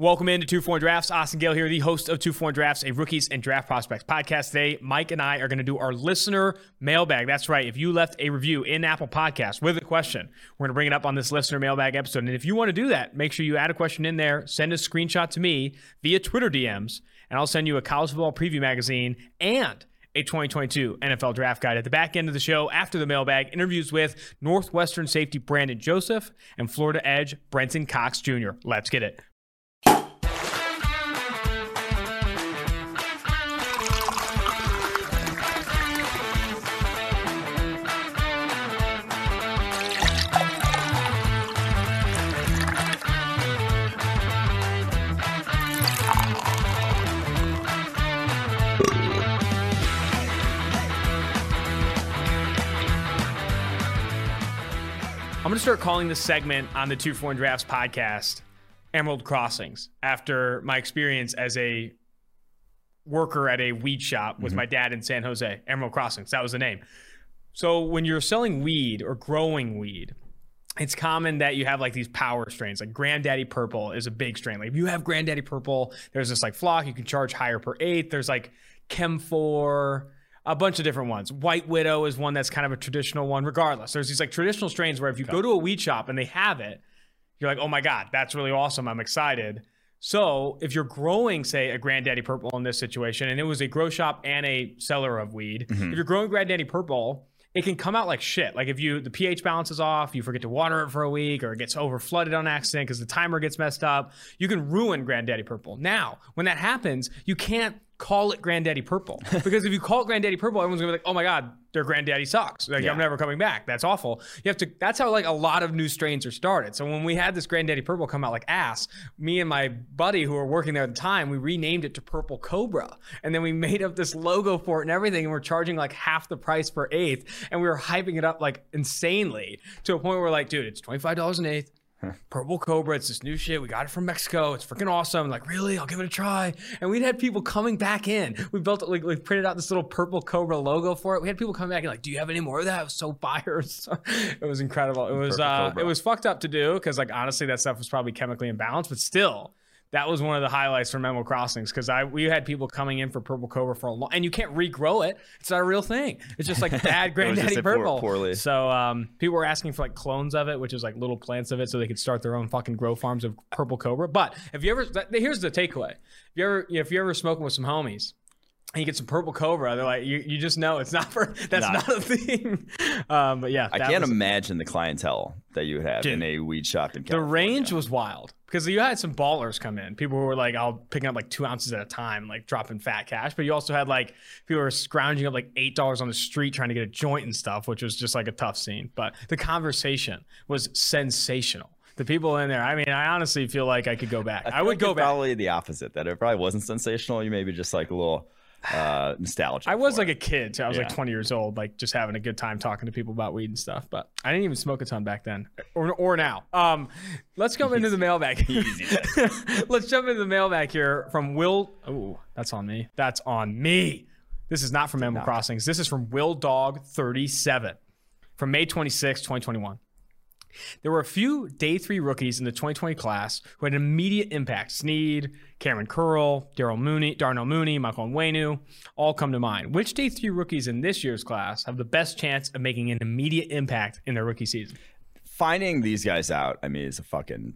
Welcome into Two Four Drafts. Austin Gayle here, the host of Two Four Drafts, a rookies and draft prospects podcast. Today, Mike and I are going to do our listener mailbag. That's right. If you left a review in Apple Podcast with a question, we're going to bring it up on this listener mailbag episode. And if you want to do that, make sure you add a question in there, send a screenshot to me via Twitter DMs, and I'll send you a college football preview magazine and a 2022 NFL draft guide. At the back end of the show, after the mailbag, interviews with Northwestern safety Brandon Joseph and Florida Edge Brenton Cox Jr. Let's get it. I'm going to start calling this segment on the Two Four Drafts podcast Emerald Crossings after my experience as a worker at a weed shop with mm-hmm. my dad in San Jose. Emerald Crossings, that was the name. So when you're selling weed or growing weed, it's common that you have like these power strains. Like Granddaddy Purple is a big strain. Like if you have Granddaddy Purple, there's this like flock, you can charge higher per eighth. There's like Chem4, a bunch of different ones. White Widow is one that's kind of a traditional one. Regardless, there's these like traditional strains where if you go to a weed shop and they have it, you're like, oh my God, that's really awesome. I'm excited. So if you're growing, say, a Granddaddy Purple in this situation, and it was a grow shop and a seller of weed, mm-hmm. if you're growing Granddaddy Purple, it can come out like shit. Like if you the pH balance is off, you forget to water it for a week, or it gets over flooded on accident because the timer gets messed up, you can ruin Granddaddy Purple. Now, when that happens, you can't call it Granddaddy Purple because if you call it Granddaddy Purple, everyone's gonna be like, "Oh my God, their Granddaddy sucks. Like Yeah. I'm never coming back. That's awful." You have to. That's how like a lot of new strains are started. So when we had this Granddaddy Purple come out like ass, me and my buddy who were working there at the time, we renamed it to Purple Cobra, and then we made up this logo for it and everything, and we're charging like half the price per eighth, and we were hyping it up like insanely to a point where like, "Dude, it's twenty five dollars an eighth." Purple Cobra, it's this new shit. We got it from Mexico. It's freaking awesome. Like, really? I'll give it a try. And we'd had people coming back in. We built it, like, we printed out this little Purple Cobra logo for it. We had people coming back and like, do you have any more of that? It was so fire. It was incredible. It was, uh, it was fucked up to do because, like, honestly, that stuff was probably chemically imbalanced, but still. That was one of the highlights from Emerald Crossings because I we had people coming in for Purple Cobra for a long, and you can't regrow it. It's not a real thing. It's just like bad Granddaddy Purple. poorly. So um, people were asking for like clones of it, which is like little plants of it, so they could start their own fucking grow farms of purple cobra. But if you ever, that, here's the takeaway: if you ever, if you're ever smoking with some homies. And you get some purple cobra. They're like, you, you just know it's not for that's Nah. not a thing. Um, but yeah, I can't was- imagine the clientele that you would have Dude. in a weed shop in the range was wild because you had some ballers come in. People who were like, I'll picking up like two ounces at a time, like dropping fat cash. But you also had like people who were scrounging up like eight dollars on the street trying to get a joint and stuff, which was just like a tough scene. But the conversation was sensational. The people in there, I mean, I honestly feel like I could go back. I, feel would like go back. Probably the opposite. That it probably wasn't sensational. You maybe just like a little uh, nostalgia. I was like it. a kid, too. I was like 20 years old, like just having a good time talking to people about weed and stuff. But I didn't even smoke a ton back then, or, or now. Um, let's jump into the mailbag. let's jump into the mailbag here from Will. Oh, that's on me. That's on me. This is not from Emerald Crossings. This is from Will Dog 37 from May 26, 2021. There were a few day three rookies in the 2020 class who had an immediate impact. Sneed, Kamren Curl, Daryl Mooney, Darnell Mooney, Michael Onwenu, all come to mind. Which day three rookies in this year's class have the best chance of making an immediate impact in their rookie season? finding these guys out. I mean, is a fucking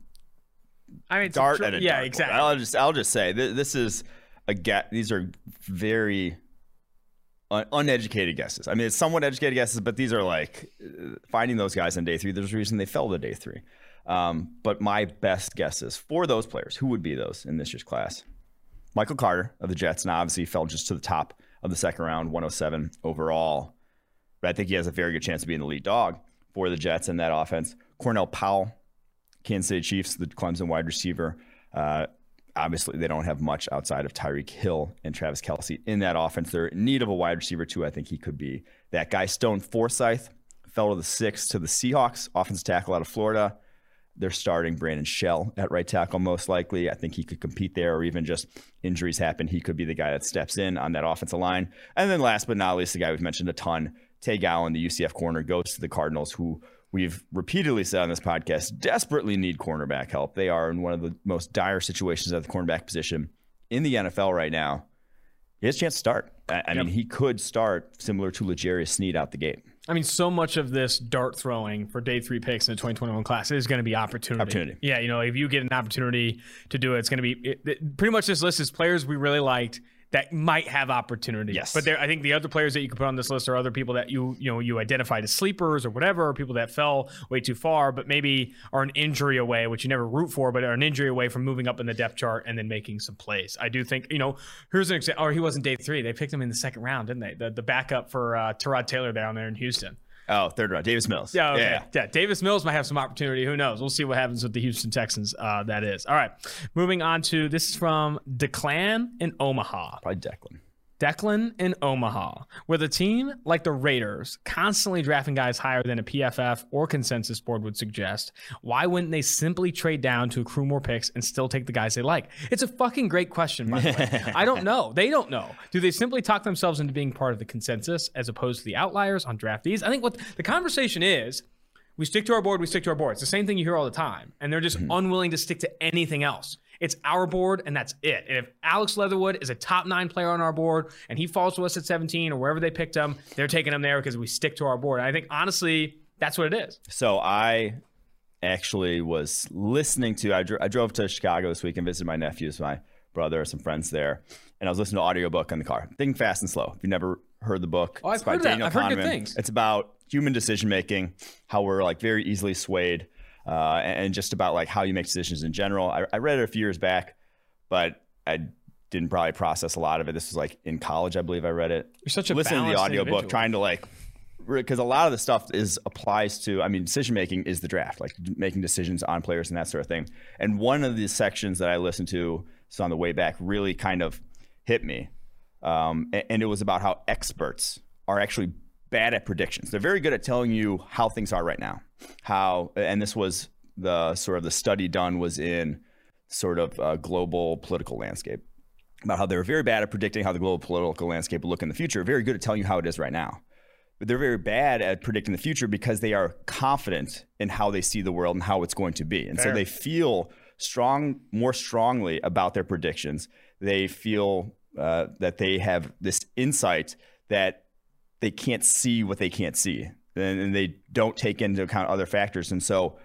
I mean, it's a dart tr- at a yeah, exactly. I'll just I'll just say th- this is a get. These are very un- uneducated guesses. I mean, it's somewhat educated guesses, but these are like uh, finding those guys on day three. There's a reason they fell to day three. Um, but my best guesses for those players, who would be those in this year's class? Michael Carter of the Jets, and obviously fell just to the top of the second round, 107 overall. But I think he has a very good chance of being the lead dog for the Jets in that offense. Cornell Powell, Kansas City Chiefs, the Clemson wide receiver. Uh, obviously, they don't have much outside of Tyreek Hill and Travis Kelce in that offense. They're in need of a wide receiver, too. I think he could be that guy. Stone Forsythe fell to the sixth to the Seahawks, offensive tackle out of Florida. They're starting Brandon Shell at right tackle, most likely. I think he could compete there, or even just injuries happen. He could be the guy that steps in on that offensive line. And then last but not least, the guy we've mentioned a ton, Tay Gowan, the UCF corner, goes to the Cardinals, who we've repeatedly said on this podcast, desperately need cornerback help. They are in one of the most dire situations at the cornerback position in the NFL right now. He has a chance to start. I, I Yep. mean, he could start similar to L'Jarius Sneed out the gate. I mean, so much of this dart throwing for day three picks in the 2021 class is going to be opportunity. Opportunity. Yeah, you know, if you get an opportunity to do it, it's going to be it, it- pretty much this list is players we really liked that might have opportunity. Yes. But there, I think the other players that you could put on this list are other people that you you know you identified as sleepers or whatever, or people that fell way too far, but maybe are an injury away, which you never root for, but are an injury away from moving up in the depth chart and then making some plays. I do think you know. Here's an example. Or he wasn't day three. They picked him in the second round, didn't they? The the backup for uh, Tyrod Taylor down there in Houston. Oh, third round, Davis Mills. Yeah, okay. yeah, Davis Mills might have some opportunity. Who knows? We'll see what happens with the Houston Texans. Uh, that is all right. Moving on to this is from Declan in Omaha. Probably Declan. Declan in Omaha, with a team like the Raiders constantly drafting guys higher than a PFF or consensus board would suggest, why wouldn't they simply trade down to accrue more picks and still take the guys they like? It's a fucking great question, by the way. I don't know. They don't know. Do they simply talk themselves into being part of the consensus as opposed to the outliers on draftees? I think what the conversation is we stick to our board, we stick to our board. It's the same thing you hear all the time. And they're just mm-hmm. unwilling to stick to anything else. It's our board, and that's it. And if Alex Leatherwood is a top nine player on our board and he falls to us at 17 or wherever they picked him, they're taking him there because we stick to our board. And I think, honestly, that's what it is. So I actually was listening to. I, dro- I drove to Chicago this week and visited my nephews, my brother, some friends there, and I was listening to audiobook in the car. Thinking Fast and Slow. If you never heard the book, Oh, I've it's by heard that. Daniel I've heard good things. It's about human decision making, how we're like very easily swayed, uh, and just about like how you make decisions in general. I, I read it a few years back, but I didn't probably process a lot of it. This was like in college, I believe I read it. You're such a listening to the audiobook, individual. trying to like because a lot of the stuff is applies to i mean decision making is the draft like making decisions on players and that sort of thing and one of the sections that i listened to so on the way back really kind of hit me um, a- and it was about how experts are actually bad at predictions they're very good at telling you how things are right now how and this was the sort of the study done was in sort of uh, global political landscape about how they're very bad at predicting how the global political landscape will look in the future very good at telling you how it is right now but they're very bad at predicting the future because they are confident in how they see the world and how it's going to be. And so they feel strong, more strongly about their predictions. They feel uh, that they have this insight that they can't see what they can't see, and, and they don't take into account other factors. And so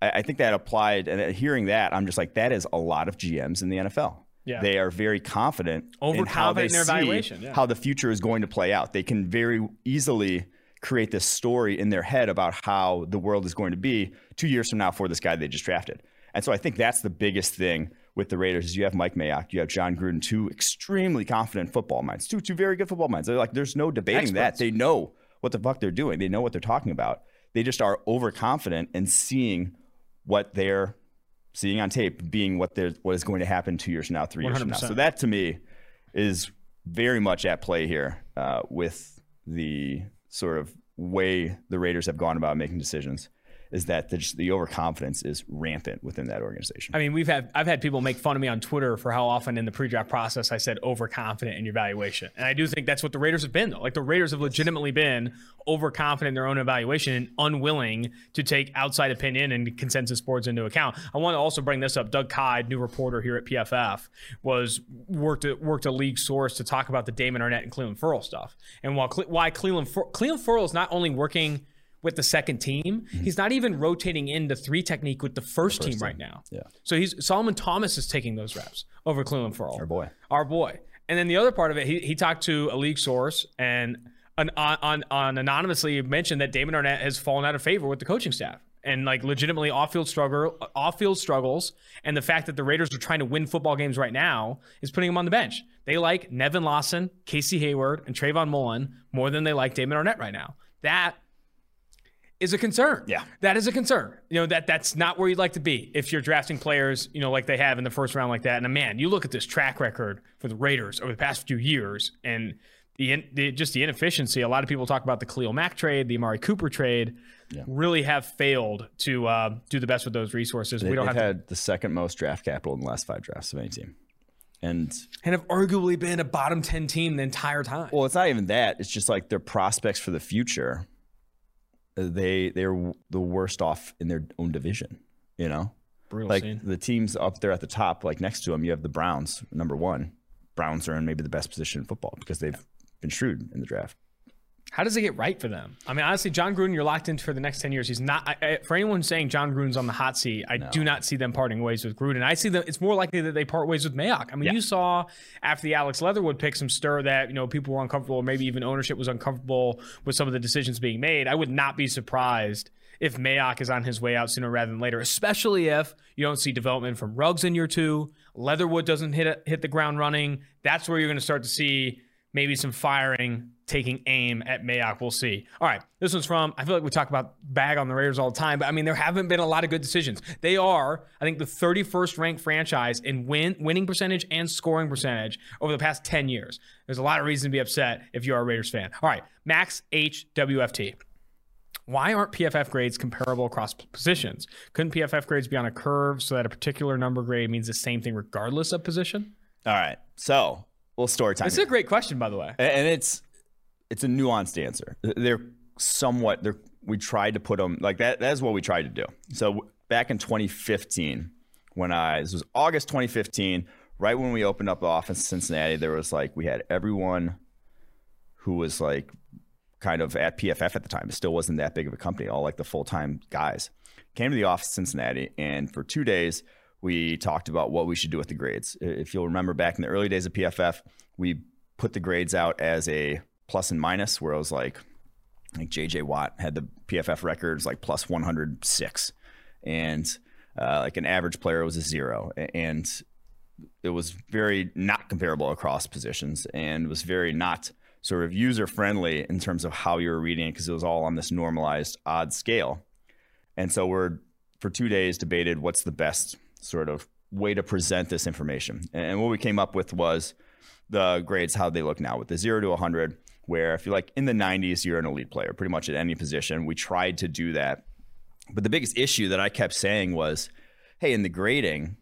I, I think that applied. And hearing that, I'm just like, that is a lot of GMs in the NFL. Yeah. They are very confident in how they in their see evaluation, yeah. how the future is going to play out. They can very easily create this story in their head about how the world is going to be two years from now for this guy they just drafted. And so I think that's the biggest thing with the Raiders is you have Mike Mayock, you have Jon Gruden, two extremely confident football minds, two two very good football minds. They're like, there's no debating that. They know what the fuck they're doing. They know what they're talking about. They just are overconfident in seeing what they're seeing on tape being what they're what is going to happen two years from now, three years from now. So that to me is very much at play here uh, with the sort of way the Raiders have gone about making decisions. Is that the, just the overconfidence is rampant within that organization? I mean, we've had I've had people make fun of me on Twitter for how often in the pre-draft process I said overconfident in your evaluation, and I do think that's what the Raiders have been. Though, like the Raiders have legitimately been overconfident in their own evaluation and unwilling to take outside opinion and consensus boards into account. I want to also bring this up. Doug Kyed, new reporter here at PFF, was worked a, worked a league source to talk about the Damon Arnette and Clelin Ferrell stuff, and while why Cleveland Clelin Ferrell is not only working with the second team, mm-hmm. he's not even rotating into three technique with the first, team right now. Yeah. So he's Solomon Thomas is taking those reps over Clelin Ferrell. Our boy. Our boy. And then the other part of it, he, he talked to a league source and an, on, on, on anonymously mentioned that Damon Arnette has fallen out of favor with the coaching staff and like legitimately off-field struggle, off-field struggles, and the fact that the Raiders are trying to win football games right now is putting him on the bench. They like Nevin Lawson, Casey Hayward, and Trayvon Mullen more than they like Damon Arnette right now. That is a concern. Yeah. That is a concern. You know, that that's not where you'd like to be if you're drafting players, you know, like they have in the first round like that. And uh, man, you look at this track record for the Raiders over the past few years and the, the just the inefficiency. A lot of people talk about the Khalil Mack trade, the Amari Cooper trade, really have failed to uh, do the best with those resources. They, we don't have have to, had the second most draft capital in the last five drafts of any team. And and have arguably been a bottom 10 team the entire time. well, it's not even that. It's just like their prospects for the future they they're the worst off in their own division. You know, Brutal like scene. the teams up there at the top, like next to them, you have the Browns, number one. Browns are in maybe the best position in football because they've been shrewd in the draft. How does it get right for them? I mean, honestly, Jon Gruden, you're locked in for the next 10 years. He's not, I, I, for anyone saying Jon Gruden's on the hot seat, I do not see them parting ways with Gruden. I see that it's more likely that they part ways with Mayock. I mean, you saw after the Alex Leatherwood pick some stir that, you know, people were uncomfortable, or maybe even ownership was uncomfortable with some of the decisions being made. I would not be surprised if Mayock is on his way out sooner rather than later, especially if you don't see development from Ruggs in year two, Leatherwood doesn't hit, hit the ground running. That's where you're going to start to see maybe some firing taking aim at Mayock. We'll see. All right. This one's from, I feel like we talk about bag on the Raiders all the time, but I mean, there haven't been a lot of good decisions. They are, I think, the 31st ranked franchise in win, winning percentage and scoring percentage over the past 10 years. There's a lot of reason to be upset if you are a Raiders fan. All right. Max HWFT. Why aren't PFF grades comparable across positions? Couldn't PFF grades be on a curve so that a particular number grade means the same thing regardless of position? All right, so we'll story time. This is a great question, by the way. and it's it's a nuanced answer. They're somewhat. They're we tried to put them like that. That is what we tried to do. So back in 2015, when I this was August 2015, right when we opened up the office in Cincinnati, there was like we had everyone who was like kind of at PFF at the time. It still wasn't that big of a company. All like the full time guys came to the office in Cincinnati, and for two days we talked about what we should do with the grades. If you'll remember back in the early days of PFF, we put the grades out as a plus and minus, where it was like like JJ Watt had the PFF records like plus 106, and uh, like an average player was a zero, and it was very not comparable across positions, and was very not sort of user friendly in terms of how you were reading it because it was all on this normalized odd scale, and so we're for two days debated what's the best sort of way to present this information, and what we came up with was the grades how they look now with the zero to 100 where if you're like in the 90s, you're an elite player pretty much at any position. We tried to do that. But the biggest issue that I kept saying was, hey, in the grading,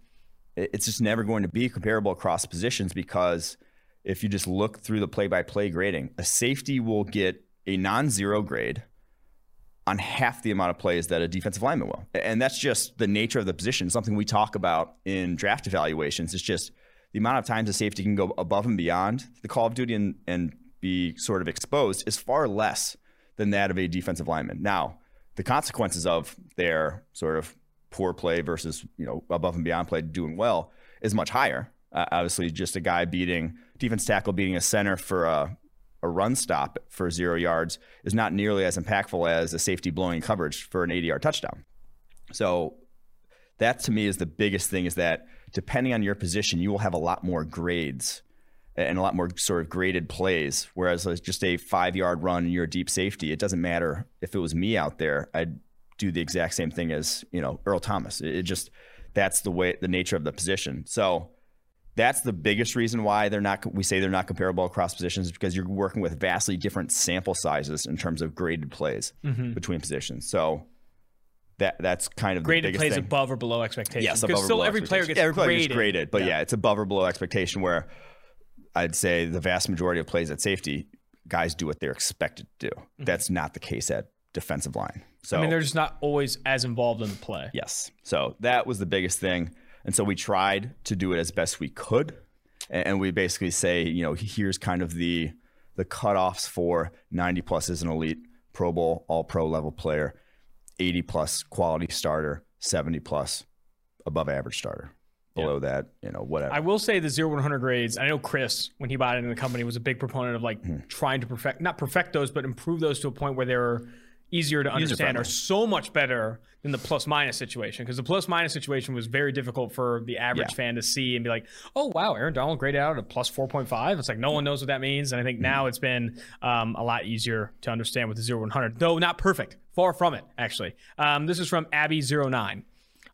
it's just never going to be comparable across positions because if you just look through the play by play grading, a safety will get a non zero grade on half the amount of plays that a defensive lineman will. And that's just the nature of the position, something we talk about in draft evaluations. It's just the amount of times a safety can go above and beyond the call of duty and, and be sort of exposed is far less than that of a defensive lineman. Now, the consequences of their sort of poor play versus you know above and beyond play doing well is much higher. Uh, obviously, just a guy beating defense tackle beating a center for a, a run stop for zero yards is not nearly as impactful as a safety blowing coverage for an 80 yard touchdown. So that to me is the biggest thing is that depending on your position, you will have a lot more grades and a lot more sort of graded plays. Whereas just a five yard run you're a deep safety, it doesn't matter if it was me out there. I'd do the exact same thing as you know Earl Thomas. It just that's the way the nature of the position. So that's the biggest reason why they're not. We say they're not comparable across positions because you're working with vastly different sample sizes in terms of graded plays Mm-hmm. between positions. So. That, that's kind of the Graded plays thing. above or below expectations. Yes, because still every player expectation. gets every player graded. gets graded, but yeah. it's above or below expectation. Where I'd say the vast majority of plays at safety, guys do what they're expected to do. That's not the case at defensive line. So Mm-hmm. I mean, they're just not always as involved in the play. yes, so that was the biggest thing, and so we tried to do it as best we could, and we basically say, you know, here's kind of the the cutoffs for 90 plus is an elite Pro Bowl, All Pro level player, 80 plus quality starter, 70 plus above average starter. Below that, you know, whatever. I will say the 0 100 grades. I know Chris, when he bought into the company, was a big proponent of like Hmm. trying to perfect, not perfect those, but improve those to a point where they're easier to understand, are so much better than the plus minus situation. Because the plus minus situation was very difficult for the average Yeah. fan to see and be like, oh, wow, Aaron Donald graded out at a plus 4.5. It's like no one knows what that means. And I think now it's been um, a lot easier to understand with the 0 100, though not perfect. Far from it, actually. Um, this is from Abby09.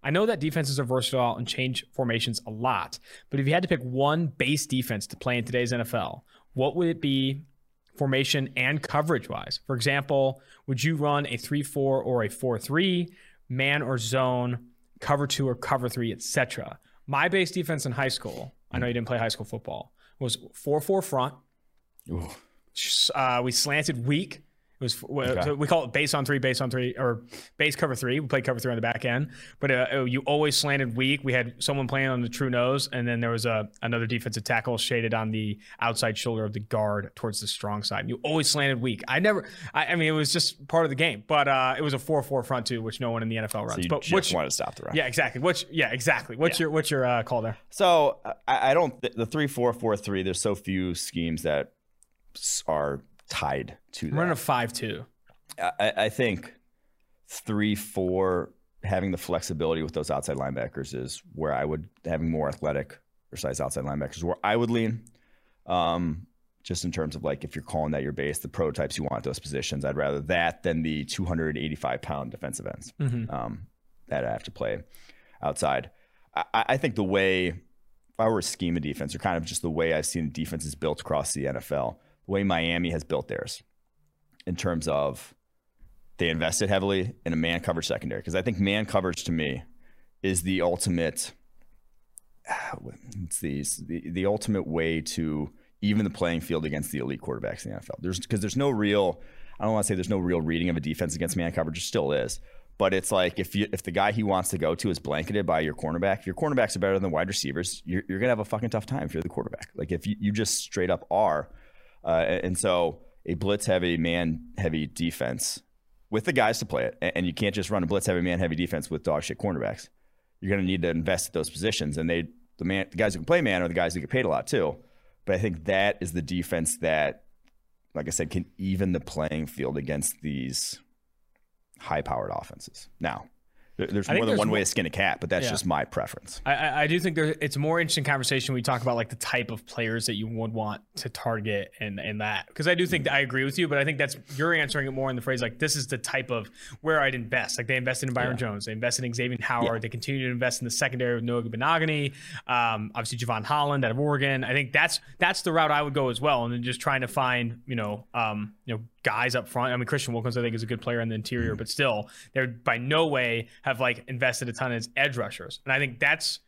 I know that defenses are versatile and change formations a lot, but if you had to pick one base defense to play in today's NFL, what would it be formation and coverage wise? For example, would you run a 3 4 or a 4 3, man or zone, cover 2 or cover 3, etc.? My base defense in high school, I know you didn't play high school football, was 4 4 front. Uh, we slanted weak. Was so we call it base on three, base on three, or base cover three. We played cover three on the back end, but uh, uh, you always slanted weak. We had someone playing on the true nose, and then there was a another defensive tackle shaded on the outside shoulder of the guard towards the strong side. You always slanted weak. I never. I, I mean, it was just part of the game, but uh, it was a four-four front two, which no one in the NFL runs. So you but just which want to stop the run. yeah, exactly. Which yeah, exactly. What's your what's your uh, call there? So I, I don't the three four four three. There's so few schemes that are tied to I'm running a five-two. I, I think three four having the flexibility with those outside linebackers is where I would having more athletic or size outside linebackers is where I would lean. Um, just in terms of like if you're calling that your base, the prototypes you want at those positions, I'd rather that than the 285 pound defensive ends um, that I have to play outside. I, I think the way, if I were a scheme of defense, or kind of just the way I've seen defenses built across the NFL, the way Miami has built theirs, in terms of they invested heavily in a man coverage secondary. Because I think man coverage to me is the ultimate. It's the, the the ultimate way to even the playing field against the elite quarterbacks in the NFL. There's because there's no real. I don't want to say there's no real reading of a defense against man coverage. There still is. But it's like if you if the guy he wants to go to is blanketed by your cornerback, if your cornerbacks are better than wide receivers, you're, you're gonna have a fucking tough time if you're the quarterback. Like if you, you just straight up are, uh, and so a blitz heavy man heavy defense with the guys to play it, and you can't just run a blitz heavy man heavy defense with dog shit cornerbacks. You're gonna need to invest at those positions, and they the man the guys who can play man are the guys who get paid a lot too. But I think that is the defense that, like I said, can even the playing field against these high powered offenses. Now, there's more than there's one way more- to skin a cat, but that's Yeah. just my preference. I- I, I do think there, it's a more interesting conversation. when We talk about like the type of players that you would want to target and and that because I do think I agree with you, but I think that's you're answering it more in the phrase like this is the type of where I'd invest. Like they invested in Byron Jones, they invested in Xavier Howard, they continue to invest in the secondary with Noah Igbinoghene, um, obviously Jevon Holland out of Oregon. I think that's that's the route I would go as well, and then just trying to find you know um, you know guys up front. I mean Christian Wilkins I think is a good player in the interior, but still they're by no way have like invested a ton as edge rushers, and I think that's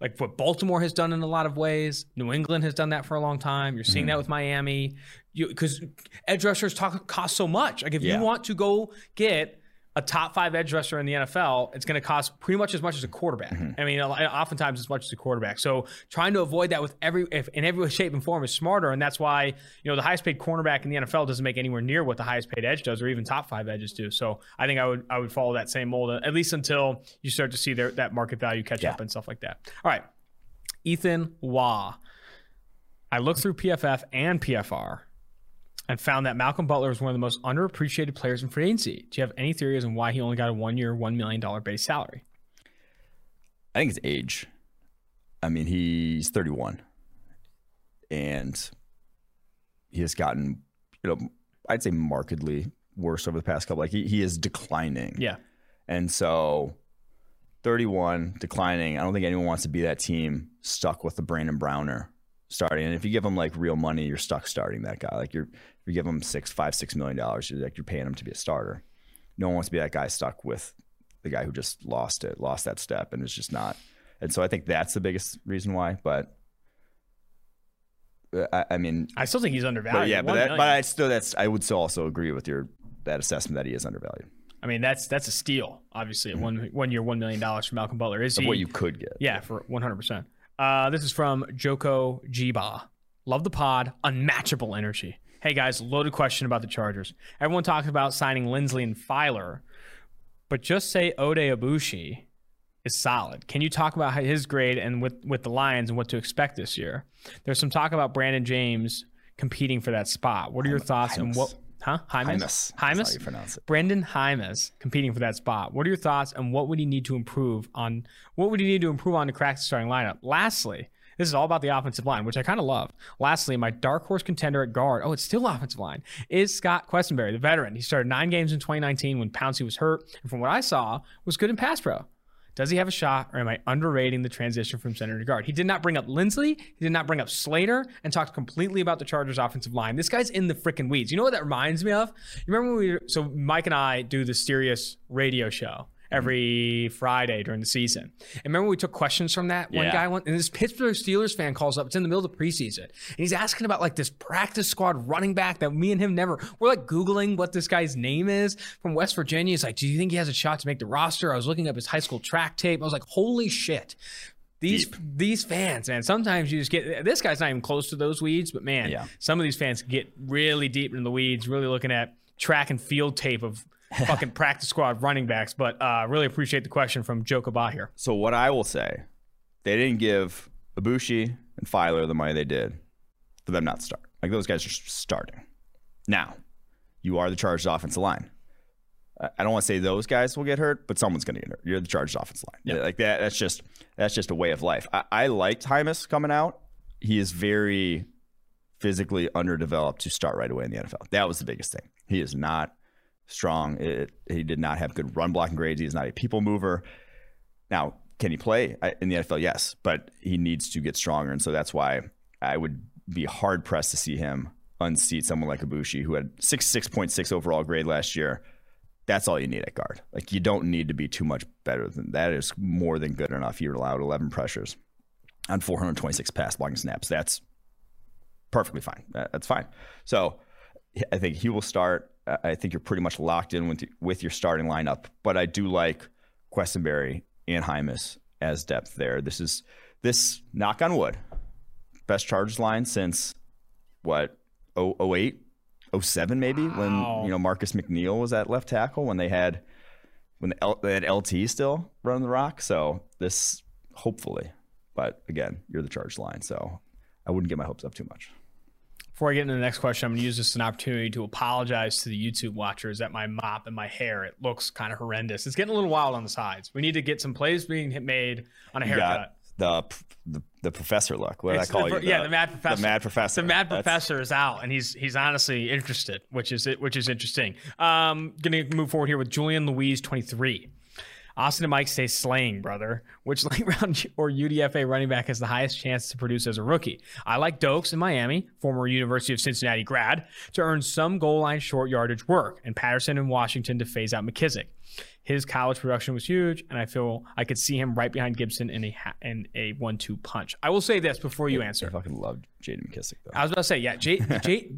like what Baltimore has done in a lot of ways. New England has done that for a long time. You're seeing Mm-hmm. that with Miami. Because edge rushers talk, cost so much. Like if Yeah. you want to go get a top five edge rusher in the NFL, it's going to cost pretty much as much as a quarterback. Mm-hmm. I mean, oftentimes as much as a quarterback. So trying to avoid that with every if, in every shape, and form is smarter, and that's why you know the highest paid cornerback in the NFL doesn't make anywhere near what the highest paid edge does, or even top five edges do. So I think I would I would follow that same mold at least until you start to see their, that market value catch up and stuff like that. All right, Ethan Wah. I looked through PFF and PFR and found that Malcolm Butler was one of the most underappreciated players in free agency. Do you have any theories on why he only got a one year, $1 million base salary? I think it's age. I mean, he's 31, and he has gotten, you know, I'd say markedly worse over the past couple. Like he, he is declining. Yeah. And so 31 declining. I don't think anyone wants to be that team stuck with the Brandon Browner starting. And if you give him like real money, you're stuck starting that guy. Like you're if you give him six, five, six million dollars, you're like you're paying him to be a starter. No one wants to be that guy stuck with the guy who just lost it, lost that step, and is just not. And so I think that's the biggest reason why. But uh, I, I mean, I still think he's undervalued. but yeah, but that, but I still that's I would still also agree with your that assessment that he is undervalued I mean, that's that's a steal, obviously. at One one year, $1 million for Malcolm Butler. Is he? what you could get. Yeah, for 100%. Uh, this is from Joko Jiba. Love the pod. Unmatchable energy. Hey guys, loaded question about the Chargers. Everyone talks about signing Linsley and Feiler, but just say Oday Aboushi is solid. Can you talk about his grade and with, with the Lions and what to expect this year? There's some talk about Brandon James competing for that spot. What are your thoughts and what? Huh? Hymas? Hymas. That's Hymas? how you pronounce it. Brandon Hymas competing for that spot. What are your thoughts and what would he need to improve on? What would he need to improve on to crack the starting lineup? Lastly, this is all about the offensive line, which I kind of love. Lastly, my dark horse contender at guard, oh, it's still offensive line, is Scott Quessenberry, the veteran. He started nine games in 2019 when Pouncey was hurt, and from what I saw, was good in pass pro. Does he have a shot, or am I underrating the transition from center to guard? He did not bring up Linsley. He did not bring up Slater, and talked completely about the Chargers' offensive line. This guy's in the freaking weeds. You know what that reminds me of? You remember when we? So Mike and I do the Sirius radio show, Mm-hmm. every Friday during the season. And remember we took questions from that one Yeah. guy went and this Pittsburgh Steelers fan calls up. It's in the middle of the preseason. And he's asking about like this practice squad running back that me and him never we're like Googling what this guy's name is from West Virginia. He's like, Do you think he has a shot to make the roster? I was looking up his high school track tape. I was like, holy shit. These these fans, man. Sometimes you just get this guy's not even close to those weeds, but man, Yeah. some of these fans get really deep in the weeds, really looking at track and field tape of fucking practice squad running backs. But uh, really appreciate the question from Joe Kabah here. So what I will say, they didn't give Aboushi and Feiler the money they did for them not to start. Like those guys are starting. Now, you are the Chargers offensive line. I don't want to say those guys will get hurt, but someone's going to get hurt. You're the Chargers offensive line. Like that. That's just that's just a way of life. I, I liked Hymus coming out. He is very physically underdeveloped to start right away in the NFL. That was the biggest thing. He is not strong. It, he did not have good run blocking grades. He is not a people mover. Now, can he play in the NFL? Yes, but he needs to get stronger, and so that's why I would be hard pressed to see him unseat someone like Aboushi, who had six six point six overall grade last year. That's all you need at guard. Like you don't need to be too much better than that. Is more than good enough. He allowed 11 pressures on 426 pass blocking snaps. That's perfectly fine. That's fine. So I think he will start. I- think you're pretty much locked in with with your starting lineup. But I do like Quessenberry and Hymus as depth there. This is this knock on wood, best Chargers line since what 08, 07 maybe Wow. when you know Marcus McNeill was at left tackle when they had when the L, they had LT still running the rock. So this hopefully, but again, you're the Chargers line, so I wouldn't get my hopes up too much. Before I get into the next question, I'm going to use this as an opportunity to apologize to the YouTube watchers that my mop and my hair it looks kind of horrendous. It's getting a little wild on the sides. We need to get some plays being hit- made on a haircut. the, the the professor look. What did I call the, you? yeah, the mad professor. The mad professor. The mad That's- professor is out, and he's he's honestly interested, which is it, which is interesting. Um, gonna move forward here with Julian Louise, twenty three. Austin and Mike stay slaying, brother. Which late round or UDFA running back has the highest chance to produce as a rookie? I like Doaks in Miami, former University of Cincinnati grad, to earn some goal line short yardage work, and Patterson in Washington to phase out McKissic. His college production was huge, and I feel I could see him right behind Gibson in a ha- in a one-two punch. I will say this before you answer. I fucking loved Jaden McKissic though. I was about to say, yeah, J, J,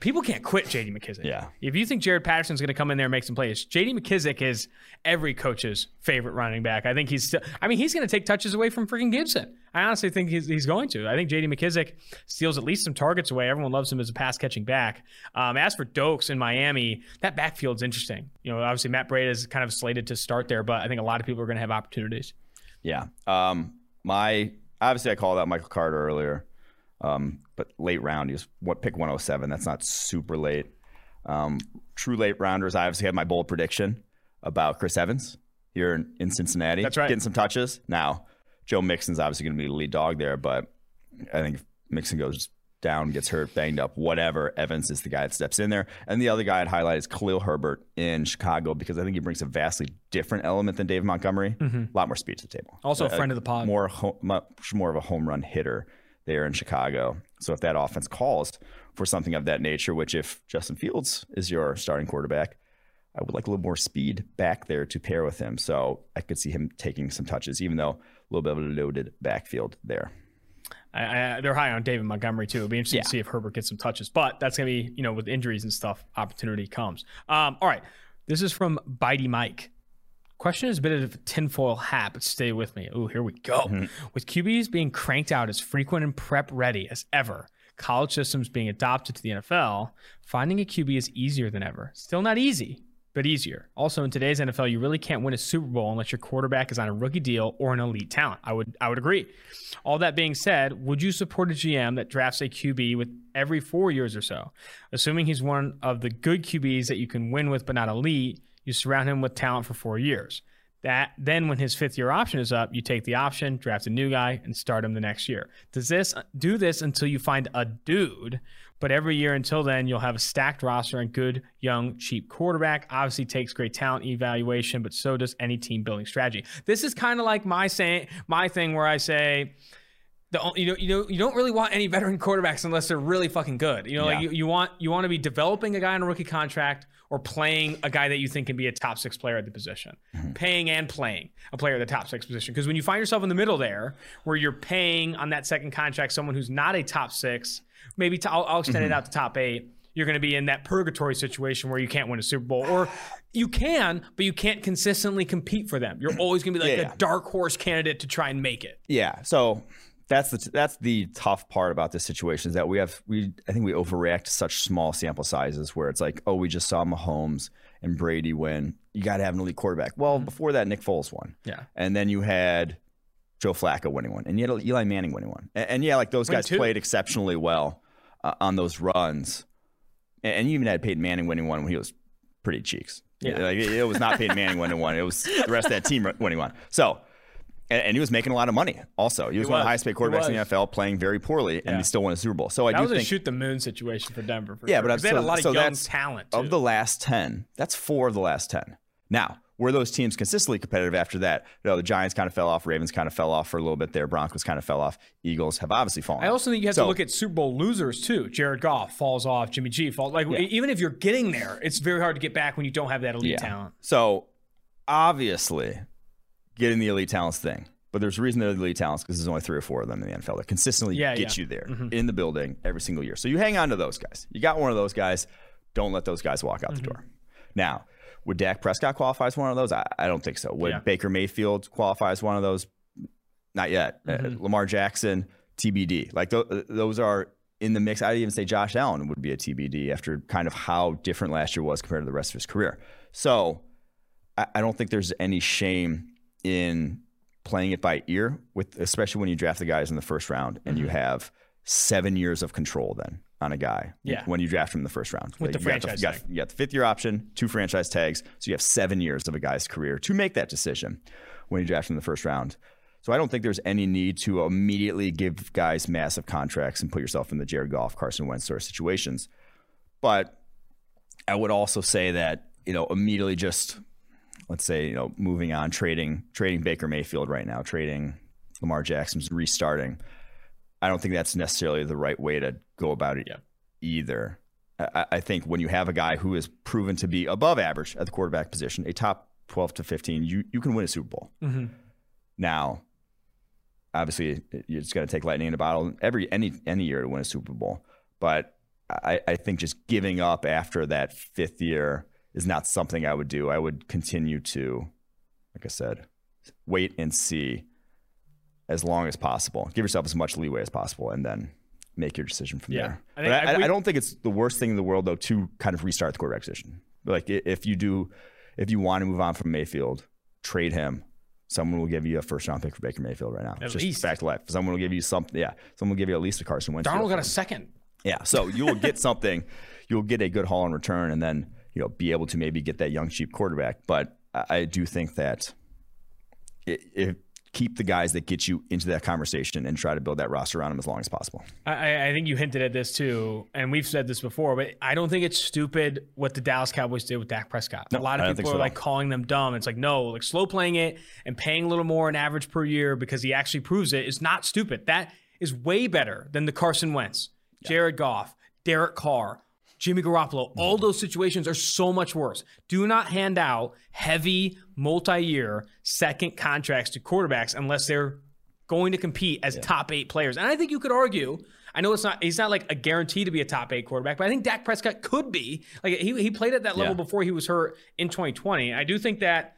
people can't quit JD McKissic. Yeah. If you think Jaret Patterson's going to come in there and make some plays, JD McKissic is every coach's favorite running back. I think he's still, I mean, he's going to take touches away from freaking Gibson. I honestly think he's, he's going to. I think JD McKissic steals at least some targets away. Everyone loves him as a pass catching back. Um, as for Doaks in Miami, that backfield's interesting. You know, obviously Matt Breida is kind of slated to start there, but I think a lot of people are going to have opportunities. Yeah. Um, my obviously I called out Michael Carter earlier, um, but late round he was what pick 107. That's not super late. Um, true late rounders. I obviously had my bold prediction about Chris Evans here in, in Cincinnati. That's right. Getting some touches. Now, Joe Mixon's obviously going to be the lead dog there, but I think if Mixon goes down, gets hurt, banged up, whatever, Evans is the guy that steps in there. And the other guy I'd highlight is Khalil Herbert in Chicago because I think he brings a vastly different element than Dave Montgomery. A lot more speed to the table. Mm-hmm. Also a Uh, friend of the pod. More ho- much more of a home run hitter there in Chicago. So if that offense calls for something of that nature, which if Justin Fields is your starting quarterback, I would like a little more speed back there to pair with him. So I could see him taking some touches, even though a little bit of a loaded backfield there. I, I, they're high on David Montgomery too. It'll be interesting Yeah. to see if Herbert gets some touches, but that's gonna be you know with injuries and stuff, opportunity comes. Um, all right, this is from Bitey Mike. Question is a bit of a tinfoil hat, but stay with me. Oh, here we go. Mm-hmm. With QBs being cranked out as frequent and prep ready as ever, college systems being adopted to the NFL, finding a QB is easier than ever. Still not easy, but easier. Also, in today's NFL, you really can't win a Super Bowl unless your quarterback is on a rookie deal or an elite talent. I would I would agree. All that being said, would you support a GM that drafts a QB with every four years or so? Assuming he's one of the good QBs that you can win with but not elite, you surround him with talent for four years. That then, when his fifth year option is up, you take the option, draft a new guy, and start him the next year. Does this uh, do this until you find a dude? But every year until then, you'll have a stacked roster and good, young, cheap quarterback. Obviously, takes great talent evaluation, but so does any team building strategy. This is kind of like my saying, my thing where I say, the you know you know you don't really want any veteran quarterbacks unless they're really fucking good. You know, like you, you want you want to be developing a guy on a rookie contract or playing a guy that you think can be a top six player at the position, Mm-hmm. paying and playing a player at the top six position. Because when you find yourself in the middle there, where you're paying on that second contract someone who's not a top six, maybe i I'll, I'll extend Mm-hmm. it out to top eight. You're going to be in that purgatory situation where you can't win a Super Bowl, or you can, but you can't consistently compete for them. You're always going to be like Yeah, a yeah. dark horse candidate to try and make it. Yeah. So that's the that's the tough part about this situation is that we have we I think we overreact to such small sample sizes where it's like oh we just saw Mahomes and Brady win you got to have an elite quarterback. Well before that Nick Foles won. Yeah. And then you had Joe Flacco winning one and you had Eli Manning winning one. And, and yeah, like those guys played exceptionally well uh, on those runs. And, and you even had Peyton Manning winning one when he was pretty cheeks. Yeah. Like it, it was not Peyton Manning winning one. It was the rest of that team winning one. So, and, and he was making a lot of money. Also, he was, one of the highest paid quarterbacks in the. NFL, playing very poorly, Yeah. and he still won a Super Bowl. So I That do was a think shoot the moon situation for Denver. For Yeah, sure, but I've had a lot of so young talent. Too. of the last ten, that's four of the last ten. Now, were those teams consistently competitive after that? No, the Giants kind of fell off. Ravens kind of fell off for a little bit there. Broncos kind of fell off. Eagles have obviously fallen. I also think you have So- to look at Super Bowl losers too. Jared Goff falls off. Jimmy G falls. Like even if you're getting there, it's very hard to get back when you don't have that elite talent. So obviously, getting the elite talents thing. But there's a reason they're the elite talents because there's only three or four of them in the NFL that consistently Yeah, get yeah. you there mm-hmm. in the building every single year. So you hang on to those guys. You got one of those guys. Don't let those guys walk out the mm-hmm. door. Now, would Dak Prescott qualify as one of those? I, I don't think so. Would Yeah. Baker Mayfield qualify as one of those? Not yet. Uh, mm-hmm. Lamar Jackson, TBD. Like th- uh, those are in the mix. I'd even say Josh Allen would be a TBD after kind of how different last year was compared to the rest of his career. So I, I don't think there's any shame in playing it by ear, with especially when you draft the guys in the first round and you mm-hmm. have seven years of control then on a guy. Yeah. When you draft him in the first round. With the you got franchise you got, you got the fifth year option, two franchise tags. So you have seven years of a guy's career to make that decision when you draft him in the first round. So I don't think there's any need to immediately give guys massive contracts and put yourself in the Jared Goff, Carson Wentz sort of situations. But I would also say that, you know, immediately just let's say, you know, moving on, trading trading Baker Mayfield right now, trading Lamar Jackson's restarting. I don't think that's necessarily the right way to go about it Yeah. either. I, I think when you have a guy who is proven to be above average at the quarterback position, a top 12 to 15, you, you can win a Super Bowl. Mm-hmm. Now, obviously, you're just going to take lightning in a bottle every any any year to win a Super Bowl. But I, I think just giving up after that fifth year is not something I would do. I would continue to, like I said, wait and see as long as possible. Give yourself as much leeway as possible, and then make your decision from Yeah. there. I I, but I, I- we- I don't think it's the worst thing in the world though to kind of restart the quarterback position. Like if you do, if you want to move on from Mayfield, trade him. Someone will give you a first round pick for Baker Mayfield right now. At It's just least. fact of life. Someone will give you something. Yeah, someone will give you at least a Carson Wentz. Donald got a second. Yeah, so you will get something. You'll get a good haul in return, and then you know be able to maybe get that young cheap quarterback. But I, I do think that it, it keep the guys that get you into that conversation and try to build that roster around them as long as possible. I, I think you hinted at this too, and we've said this before, but I don't think it's stupid what the Dallas Cowboys did with Dak Prescott. a lot of people so are like calling them dumb. It's like no, like slow playing it and paying a little more on average per year because he actually proves it is not stupid. That is way better than the Carson Wentz, Jared Goff, Derek Carr. Jimmy Garoppolo, all those situations are so much worse. Do not hand out heavy multi-year second contracts to quarterbacks unless they're going to compete as top eight players. And I think you could argue, I know it's not he's not like a guarantee to be a top eight quarterback, but I think Dak Prescott could be. Like he, he played at that level Yeah. before he was hurt in 2020. I do think that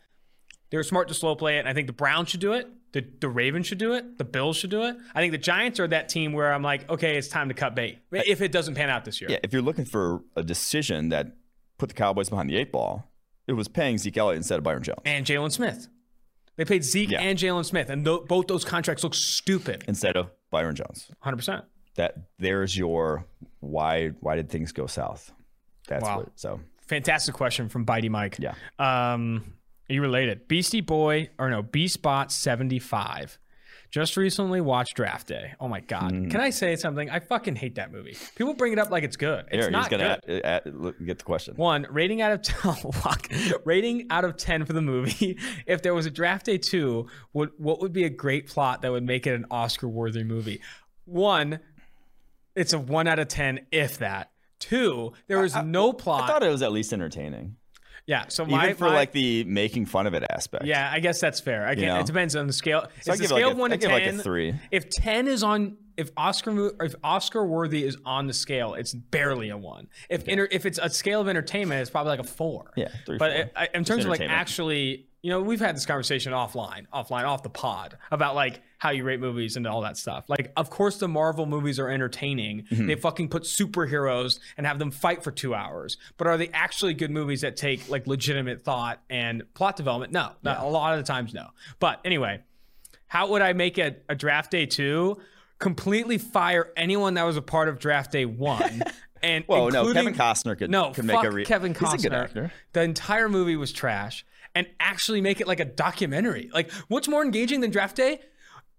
they're smart to slow play it. And I think the Browns should do it. The, the Ravens should do it. The Bills should do it. I think the Giants are that team where I'm like, okay, it's time to cut bait if it doesn't pan out this year. Yeah, if you're looking for a decision that put the Cowboys behind the eight ball, it was paying Zeke Elliott instead of Byron Jones. And Jaylon Smith. They paid Zeke Yeah. and Jaylon Smith, and tho- both those contracts look stupid. Instead of Byron Jones. 100%. That there's your why why did things go south? That's Wow. what so Fantastic question from Bitey Mike. Yeah. Um, are you related? Beastie Boy, or no, B Spot 75. Just recently watched Draft Day. Oh my god! Hmm. Can I say something? I fucking hate that movie. People bring it up like it's good. It's Here, not he's gonna good. add- add- look, get the question. One rating out of 10, rating out of ten for the movie. If there was a Draft Day two, what what would be a great plot that would make it an Oscar worthy movie? One, it's a one out of ten, if that. Two, there was no plot. I thought it was at least entertaining, yeah, so even for my- like the making fun of it aspect. yeah, I guess that's fair. I can, know? It depends on the scale. So It's the scale like of a- one to I give it like a ten. three. If ten is on, if Oscar if Oscar worthy is on the scale, it's barely a one. If inter, if it's a scale of entertainment, it's probably like a four. Yeah, three, But four. I, in terms of like actually, you know, we've had this conversation offline, offline, off the pod about like how you rate movies and all that stuff. Like, of course, the Marvel movies are entertaining. Mm-hmm. They fucking put superheroes and have them fight for two hours. But are they actually good movies that take like legitimate thought and plot development? No, not, a lot of the times, no. But anyway, how would I make a, a draft day two? Completely fire anyone that was a part of draft day one. And Well, no, Kevin Costner could, no, could fuck make a re- Kevin Costner. He's a good actor. The entire movie was trash, and actually make it like a documentary. Like, what's more engaging than Draft Day?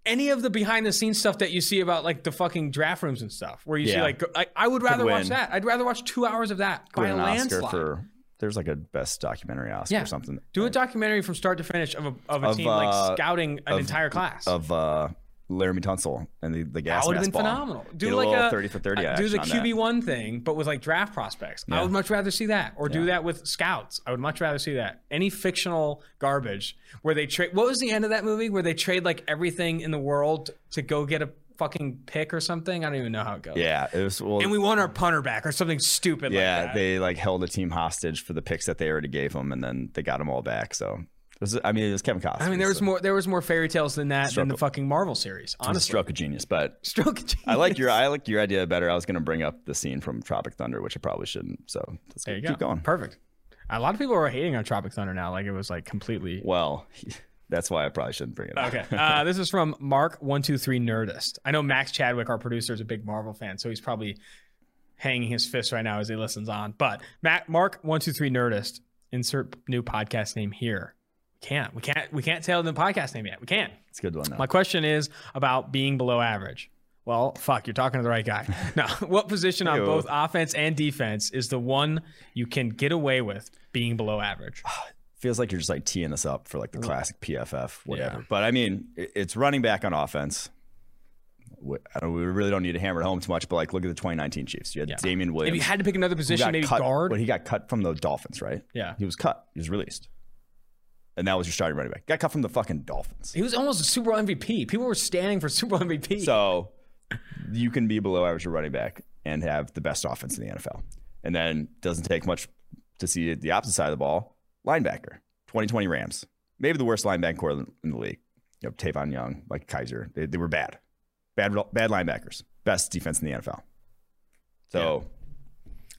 Any of the behind the scenes stuff that you see about like the fucking draft rooms and stuff, where you see Yeah. like, I, I would rather watch that. I'd rather watch two hours of that by a landslide. for there's like a best documentary Oscar yeah, or something. Do a documentary from start to finish of a, of a Of, team like uh, scouting an entire class. of uh, Laremy Tunsil and the, the gas that would have been ball. phenomenal. Do Get like little a 30 for 30 uh, do the action on that. QB one thing, but with like draft prospects. I would much rather see that, or do that with scouts. I would much rather see that. Any fictional garbage where they trade. What was the end of that movie where they trade like everything in the world to go get a fucking pick or something? I don't even know how it goes. Yeah, it was well, And we want our punter back or something stupid yeah, like that. they like held a team hostage for the picks that they already gave them, and then they got them all back. So, was, I mean, it was Kevin Costner. I mean, there was so more. There was more fairy tales than that than the fucking Marvel series. it was a Honestly, stroke of genius. But stroke. I like your I like your idea better. I was going to bring up the scene from Tropic Thunder, which I probably shouldn't. So let's There you keep going. Perfect. A lot of people are hating on Tropic Thunder now, like it was like completely Well, that's why I probably shouldn't bring it up. Okay. Uh, this is from Mark one two three Nerdist. I know Max Chadwick, our producer, is a big Marvel fan, so he's probably hanging his fist right now as he listens on. But Matt, Mark one two three Nerdist. Insert new podcast name here. Can't. We can't. We can't tell the podcast name yet. We can't. It's a good one. Though. My question is about being below average. Well, fuck, you're talking to the right guy. Now, what position on both offense and defense is the one you can get away with being below average? feels like you're just like teeing us up for like the mm. classic PFF, whatever. Yeah. But I mean, it's running back on offense. I don't, we really don't need to hammer it home too much, but like look at the 2019 Chiefs. You had Yeah. Damien If Williams. you had to pick another position, maybe cut, guard. But he got cut from the Dolphins, right? Yeah. He was cut. He was released. And that was your starting running back. Got cut from the fucking Dolphins. He was almost a Super Bowl MVP. People were standing for Super Bowl MVP. So you can be below average running back and have the best offense in the NFL. And then doesn't take much to see the opposite side of the ball. Linebacker, 2020 Rams. Maybe the worst linebacker core in the league. You know, Tavon Young, like Kiser. They, they were bad. Bad bad linebackers. Best defense in the NFL. So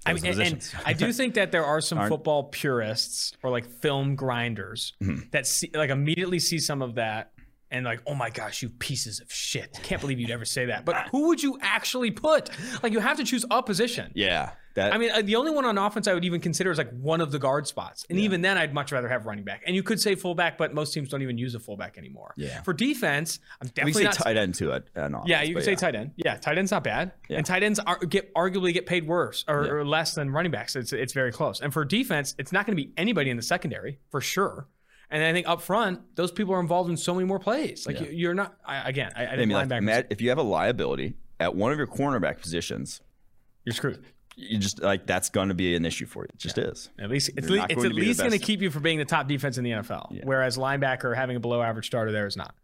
I mean, and. I do think that there are some Aren't- football purists or like film grinders Mm-hmm. that see, like immediately see some of that and like, oh my gosh, you pieces of shit! Can't believe you'd ever say that. But who would you actually put? Like, you have to choose a position. yeah. That I mean, uh, the only one on offense I would even consider is like one of the guard spots, and even then, I'd much rather have running back. And you could say fullback, but most teams don't even use a fullback anymore. Yeah. For defense, I'm we definitely say not. tight end to it. And Yeah, you could say tight end. Yeah, tight end's not bad, yeah. and tight ends are, get arguably get paid worse or, or less than running backs. It's it's very close. And for defense, it's not going to be anybody in the secondary for sure. And I think up front, those people are involved in so many more plays. Like you, you're not. I, again, I, I I mean, like, Matt, if you have a liability at one of your cornerback positions, you're screwed. You just like that's going to be an issue for you. It just is. At least it's, le- it's at to be the least going to keep you from being the top defense in the NFL. Whereas linebacker having a below average starter there is not.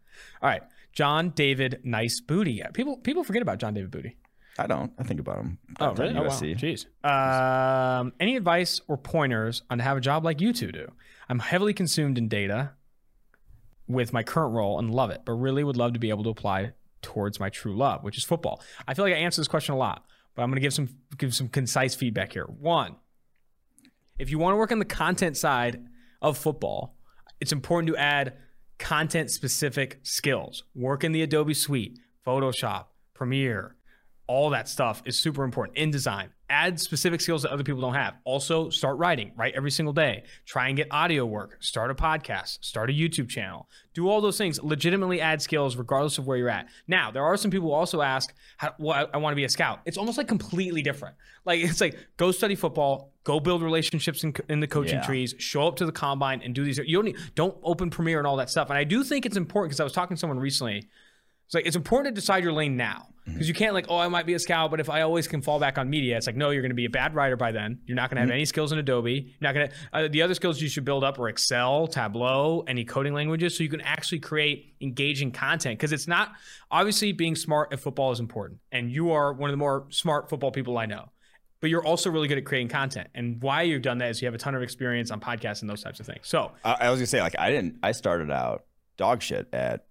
All right, John David Nice Booty. People people forget about John David Booty. I don't. I think about him. Oh, really? Oh, wow. Jeez. Um, any advice or pointers on how to have a job like you two do? I'm heavily consumed in data with my current role and love it, but really would love to be able to apply towards my true love, which is football. I feel like I answer this question a lot, but I'm going to give some give some concise feedback here. One, if you want to work on the content side of football, it's important to add content specific skills. Work in the Adobe Suite, Photoshop, Premiere, all that stuff is super important. InDesign, add specific skills that other people don't have. Also, start writing, write every single day. Try and get audio work, start a podcast, start a YouTube channel. Do all those things, legitimately add skills regardless of where you're at. Now, there are some people who also ask, well, I, I want to be a scout. It's almost like completely different. Like, it's like, go study football, go build relationships in, in the coaching Yeah. trees, show up to the combine and do these. You don't, need, don't open Premiere and all that stuff. And I do think it's important because I was talking to someone recently it's like it's important to decide your lane now. Because you can't like oh I might be a scout but if I always can fall back on media it's like no you're going to be a bad writer by then. You're not going to have any skills in Adobe. You're not going to uh, the other skills you should build up are Excel Tableau any coding languages so you can actually create engaging content. Because it's not obviously being smart at football is important and you are one of the more smart football people I know. But you're also really good at creating content and why you've done that is you have a ton of experience on podcasts and those types of things. So I, I was gonna say like I didn't. I started out dog shit at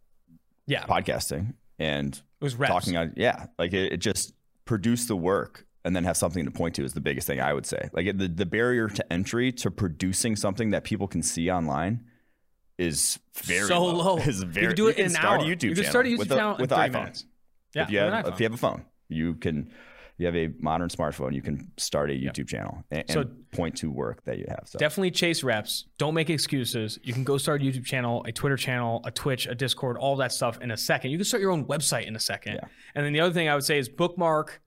yeah podcasting and it was reps. talking on yeah like it, it just produce the work and then have something to point to is the biggest thing i would say like it, the, the barrier to entry to producing something that people can see online is very so low. low. Is You very can do it can in an start hour. a YouTube You can start a YouTube with channel a, with an iPhone. minutes. Yeah, if you have if you have a phone, you can you have a modern smartphone, you can start a YouTube channel and, and point to work that you have. So Definitely chase reps. Don't make excuses. You can go start a YouTube channel, a Twitter channel, a Twitch, a Discord, all that stuff in a second. You can start your own website in a second. Yeah. And then the other thing I would say is bookmark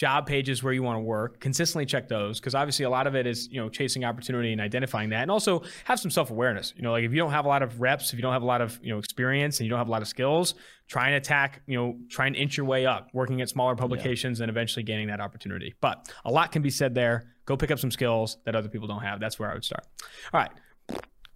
job pages where you want to work. Consistently check those because obviously a lot of it is you know chasing opportunity and identifying that, and also have some self awareness. You know, like if you don't have a lot of reps, if you don't have a lot of you know experience, and you don't have a lot of skills, try and attack. You know, try and inch your way up, working at smaller publications, and eventually gaining that opportunity. But a lot can be said there. Go pick up some skills that other people don't have. That's where I would start. All right.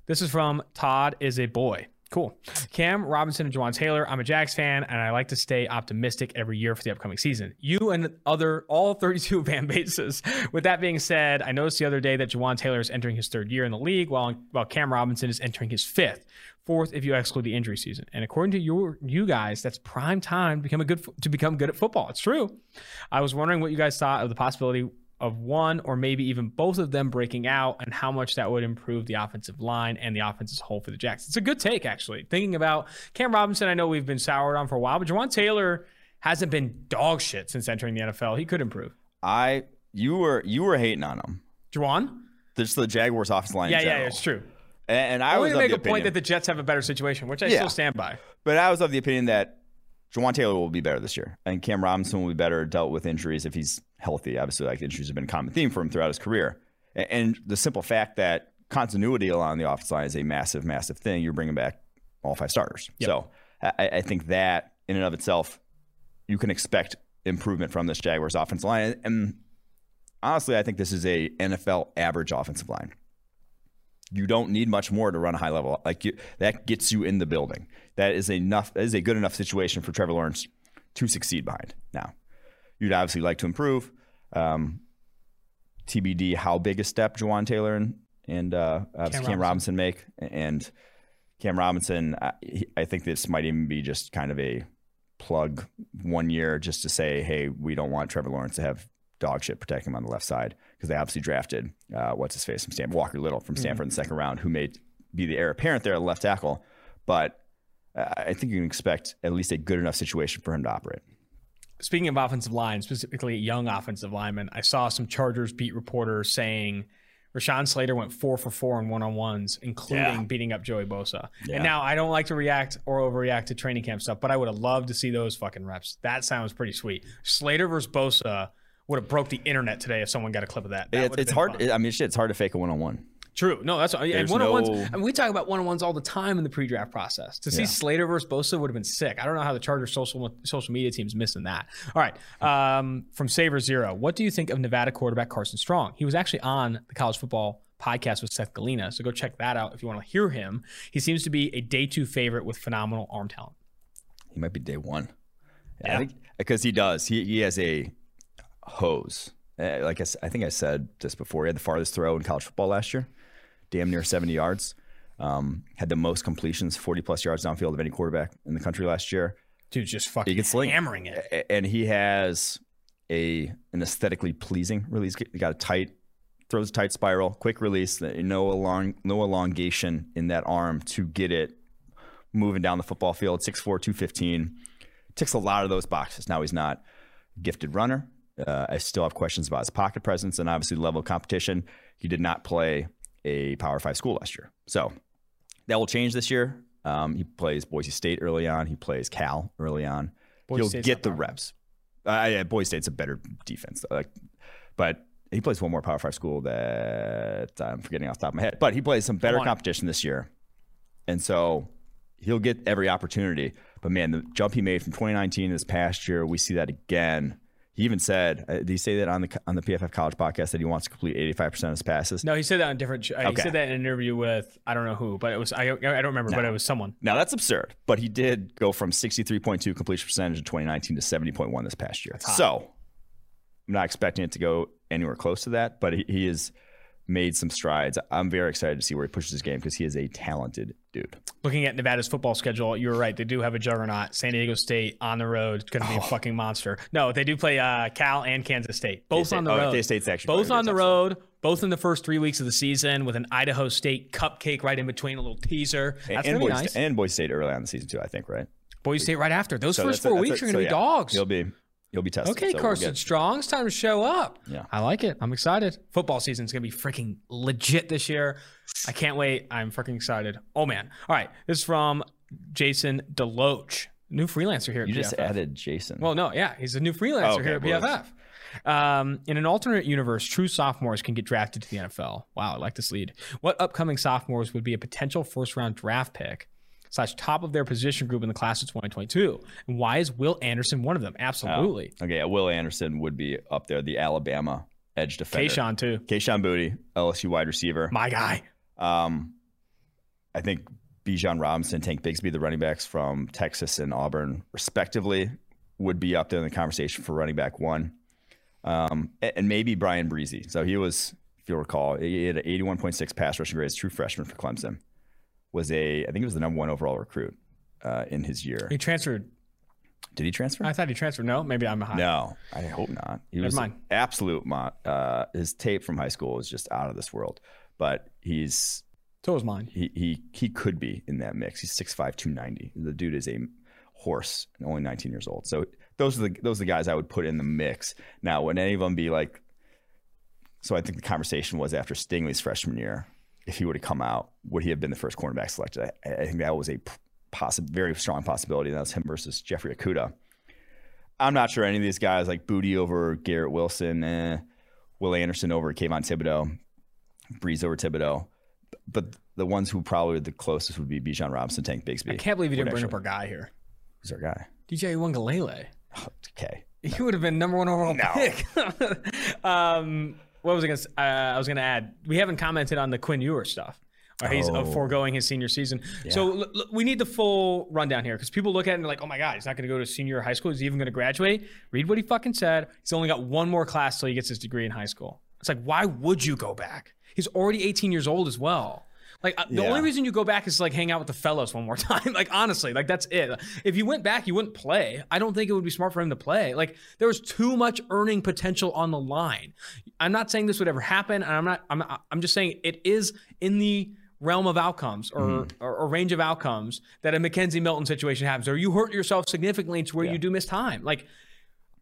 This is from Todd is a boy. Cool. Cam Robinson and Jawaan Taylor. I'm a Jags fan, and I like to stay optimistic every year for the upcoming season. You and other all 32 fan bases. With that being said, I noticed the other day that Jawaan Taylor is entering his third year in the league, while while Cam Robinson is entering his fifth, fourth if you exclude the injury season. And according to your you guys, that's prime time to become a good to become good at football. It's true. I was wondering what you guys thought of the possibility of one or maybe even both of them breaking out and how much that would improve the offensive line and the offense as a whole for the Jacks. It's a good take, actually. Thinking about Cam Robinson, I know we've been soured on for a while, but Jawaan Taylor hasn't been dog shit since entering the NFL. He could improve. I you were you were hating on him. Jawaan? Just the Jaguars offensive line. in Yeah, yeah, it's true. And, and I I was to make a point that the Jets have a better situation, which I Yeah. still stand by. But I was of the opinion that Jawaan Taylor will be better this year, and Cam Robinson will be better dealt with injuries if he's healthy. Obviously, like injuries have been a common theme for him throughout his career, and the simple fact that continuity along the offensive line is a massive, massive thing. You're bringing back all five starters, so I, I think that in and of itself, you can expect improvement from this Jaguars offensive line. And honestly, I think this is a NFL average offensive line you don't need much more to run a high level. Like you, that gets you in the building. That is enough. That is a good enough situation for Trevor Lawrence to succeed behind. Now, you'd obviously like to improve. Um, TBD, how big a step Jawaan Taylor and and uh, Cam, Robinson. Robinson make, and Cam Robinson. I, I think this might even be just kind of a plug one year just to say, hey, we don't want Trevor Lawrence to have dog shit protecting him on the left side because they obviously drafted uh, what's his face from Stanford, Walker Little from Stanford in the second round, who may be the heir apparent there at the left tackle. But I think you can expect at least a good enough situation for him to operate. Speaking of offensive line, specifically young offensive linemen, I saw some Chargers beat reporters saying Rashawn Slater went four for four in one on ones, including Yeah. beating up Joey Bosa. Yeah. And now I don't like to react or overreact to training camp stuff, but I would have loved to see those fucking reps. That sounds pretty sweet. Slater versus Bosa would have broke the internet today if someone got a clip of that. That It- would have it's hard. fun. I mean, shit, it's hard to fake a one on one. True. No, that's and There's one on ones. no- I mean, we talk about one on ones all the time in the pre-draft process. To see Yeah. Slater versus Bosa would have been sick. I don't know how the Chargers social social media team's missing that. All right, um, from Saver Zero, what do you think of Nevada quarterback Carson Strong? He was actually on the college football podcast with Seth Galina, so go check that out if you want to hear him. He seems to be a day two favorite with phenomenal arm talent. He might be day one. Yeah. I think because he does. He he has a hose. Uh, Like I, I think I said this before. He had the farthest throw in college football last year, damn near 70 yards. Um, had the most completions, 40 plus yards downfield of any quarterback in the country last year. Dude's just fucking He sling. hammering it. A- and he has a an aesthetically pleasing release. He got a tight, throws a tight spiral, quick release, no elong, no elongation in that arm to get it moving down the football field. 6'4", 215. Ticks a lot of those boxes. Now he's not a gifted runner. Uh, I still have questions about his pocket presence and obviously the level of competition. He did not play a Power Five school last year, so that will change this year. Um, he plays Boise State early on. He plays Cal early on. Boise He'll State's get the reps. Uh, yeah, Boise State's a better defense, like, but he plays one more Power Five school that I'm forgetting off the top of my head. But he plays some better competition this year, and so he'll get every opportunity. But man, the jump he made from 2019 this past year, we see that again. He even said, uh, did he say that on the on the PFF College podcast that he wants to complete 85% of his passes? No, he said that on different. Uh, He said that in an interview with I don't know who, but it was I. I don't remember, but it was someone. Now that's absurd, but he did go from 63.2 completion percentage in 2019 to 70.1 this past year. So I'm not expecting it to go anywhere close to that, but he, he has made some strides. I'm very excited to see where he pushes his game because he is a talented dude. Looking at Nevada's football schedule, you were right. They do have a juggernaut. San Diego State on the road. Going to be a fucking monster. No, they do play uh, Cal and Kansas State. Both K-State- on the oh, road. K-State's actually both on the road. Both in the first three weeks of the season with an Idaho State cupcake right in between, a little teaser. That's and, be Boise nice. And Boise State early on the season too, I think, right? Boise State right after. Those So first a- four a- weeks are going so to be yeah, dogs. He'll be he'll be tested. Okay, so we'll Carson get- Strong, it's time to show up. Yeah. I like it. I'm excited. Football season's gonna be freaking legit this year. I can't wait. I'm freaking excited. Oh man. All right. This is from Jason Deloach, new freelancer here. At You just PFF. added Jason. Well, no, yeah, he's a new freelancer Oh, okay, here at well, PFF. Um, in an alternate universe, true sophomores can get drafted to the NFL. Wow, I like this lead. What upcoming sophomores would be a potential first round draft pick slash top of their position group in the class of 2022? And why is Will Anderson one of them? Absolutely. okay, yeah, Will Anderson would be up there, the Alabama edge defender. Kayshon too. Kayshon Boutte, LSU wide receiver. My guy. Um, I think Bijan Robinson, Tank Bigsby, the running backs from Texas and Auburn, respectively, would be up there in the conversation for running back one. Um, and maybe Bryan Bresee. So he was, if you'll recall, he had an 81.6 pass rushing grade as true freshman for Clemson. Was a, I think it was the number one overall recruit uh, in his year. He transferred. Did he transfer? I thought he transferred. No, maybe I'm a high. No, I hope not. He was mind. absolute. Mo- uh, his tape from high school is just out of this world. But he's So was mine. he he he could be in that mix. He's 6'5", 290. The dude is a horse, and only 19 years old. So those are the those are the guys I would put in the mix. Now, would any of them be like? So I think the conversation was after Stingley's freshman year, if he would have come out, would he have been the first cornerback selected? I, I think that was a possible, very strong possibility. That was him versus Jeffrey Okudah. I'm not sure any of these guys like Boutte over Garrett Wilson, eh, Will Anderson over Kayvon Thibodeaux, Bresee over Thibodeaux. But the ones who probably the closest would be Bijan Robinson, Tank Bigsby. I can't believe you didn't bring up our guy here. Who's our guy? DJ Uiagalelei. Oh, okay. He would have been number one overall No. pick. um, what was I going to? Uh, I was going to add. We haven't commented on the Quinn Ewers stuff. Or he's Oh. foregoing his senior season. Yeah. So l- l- we need the full rundown here because people look at it and they're like, "Oh my god, he's not going to go to senior high school. He's even going to graduate." Read what he fucking said. He's only got one more class till he gets his degree in high school. It's like, why would you go back? He's already 18 years old as well. Like uh, the Yeah. only reason you go back is to, like hang out with the fellows one more time. like honestly, like that's it. If you went back, you wouldn't play. I don't think it would be smart for him to play. Like there was too much earning potential on the line. I'm not saying this would ever happen, and I'm not. I'm. I'm just saying it is in the realm of outcomes or, Mm-hmm. or, or range of outcomes that a McKenzie Milton situation happens, or you hurt yourself significantly to where you do miss time. Like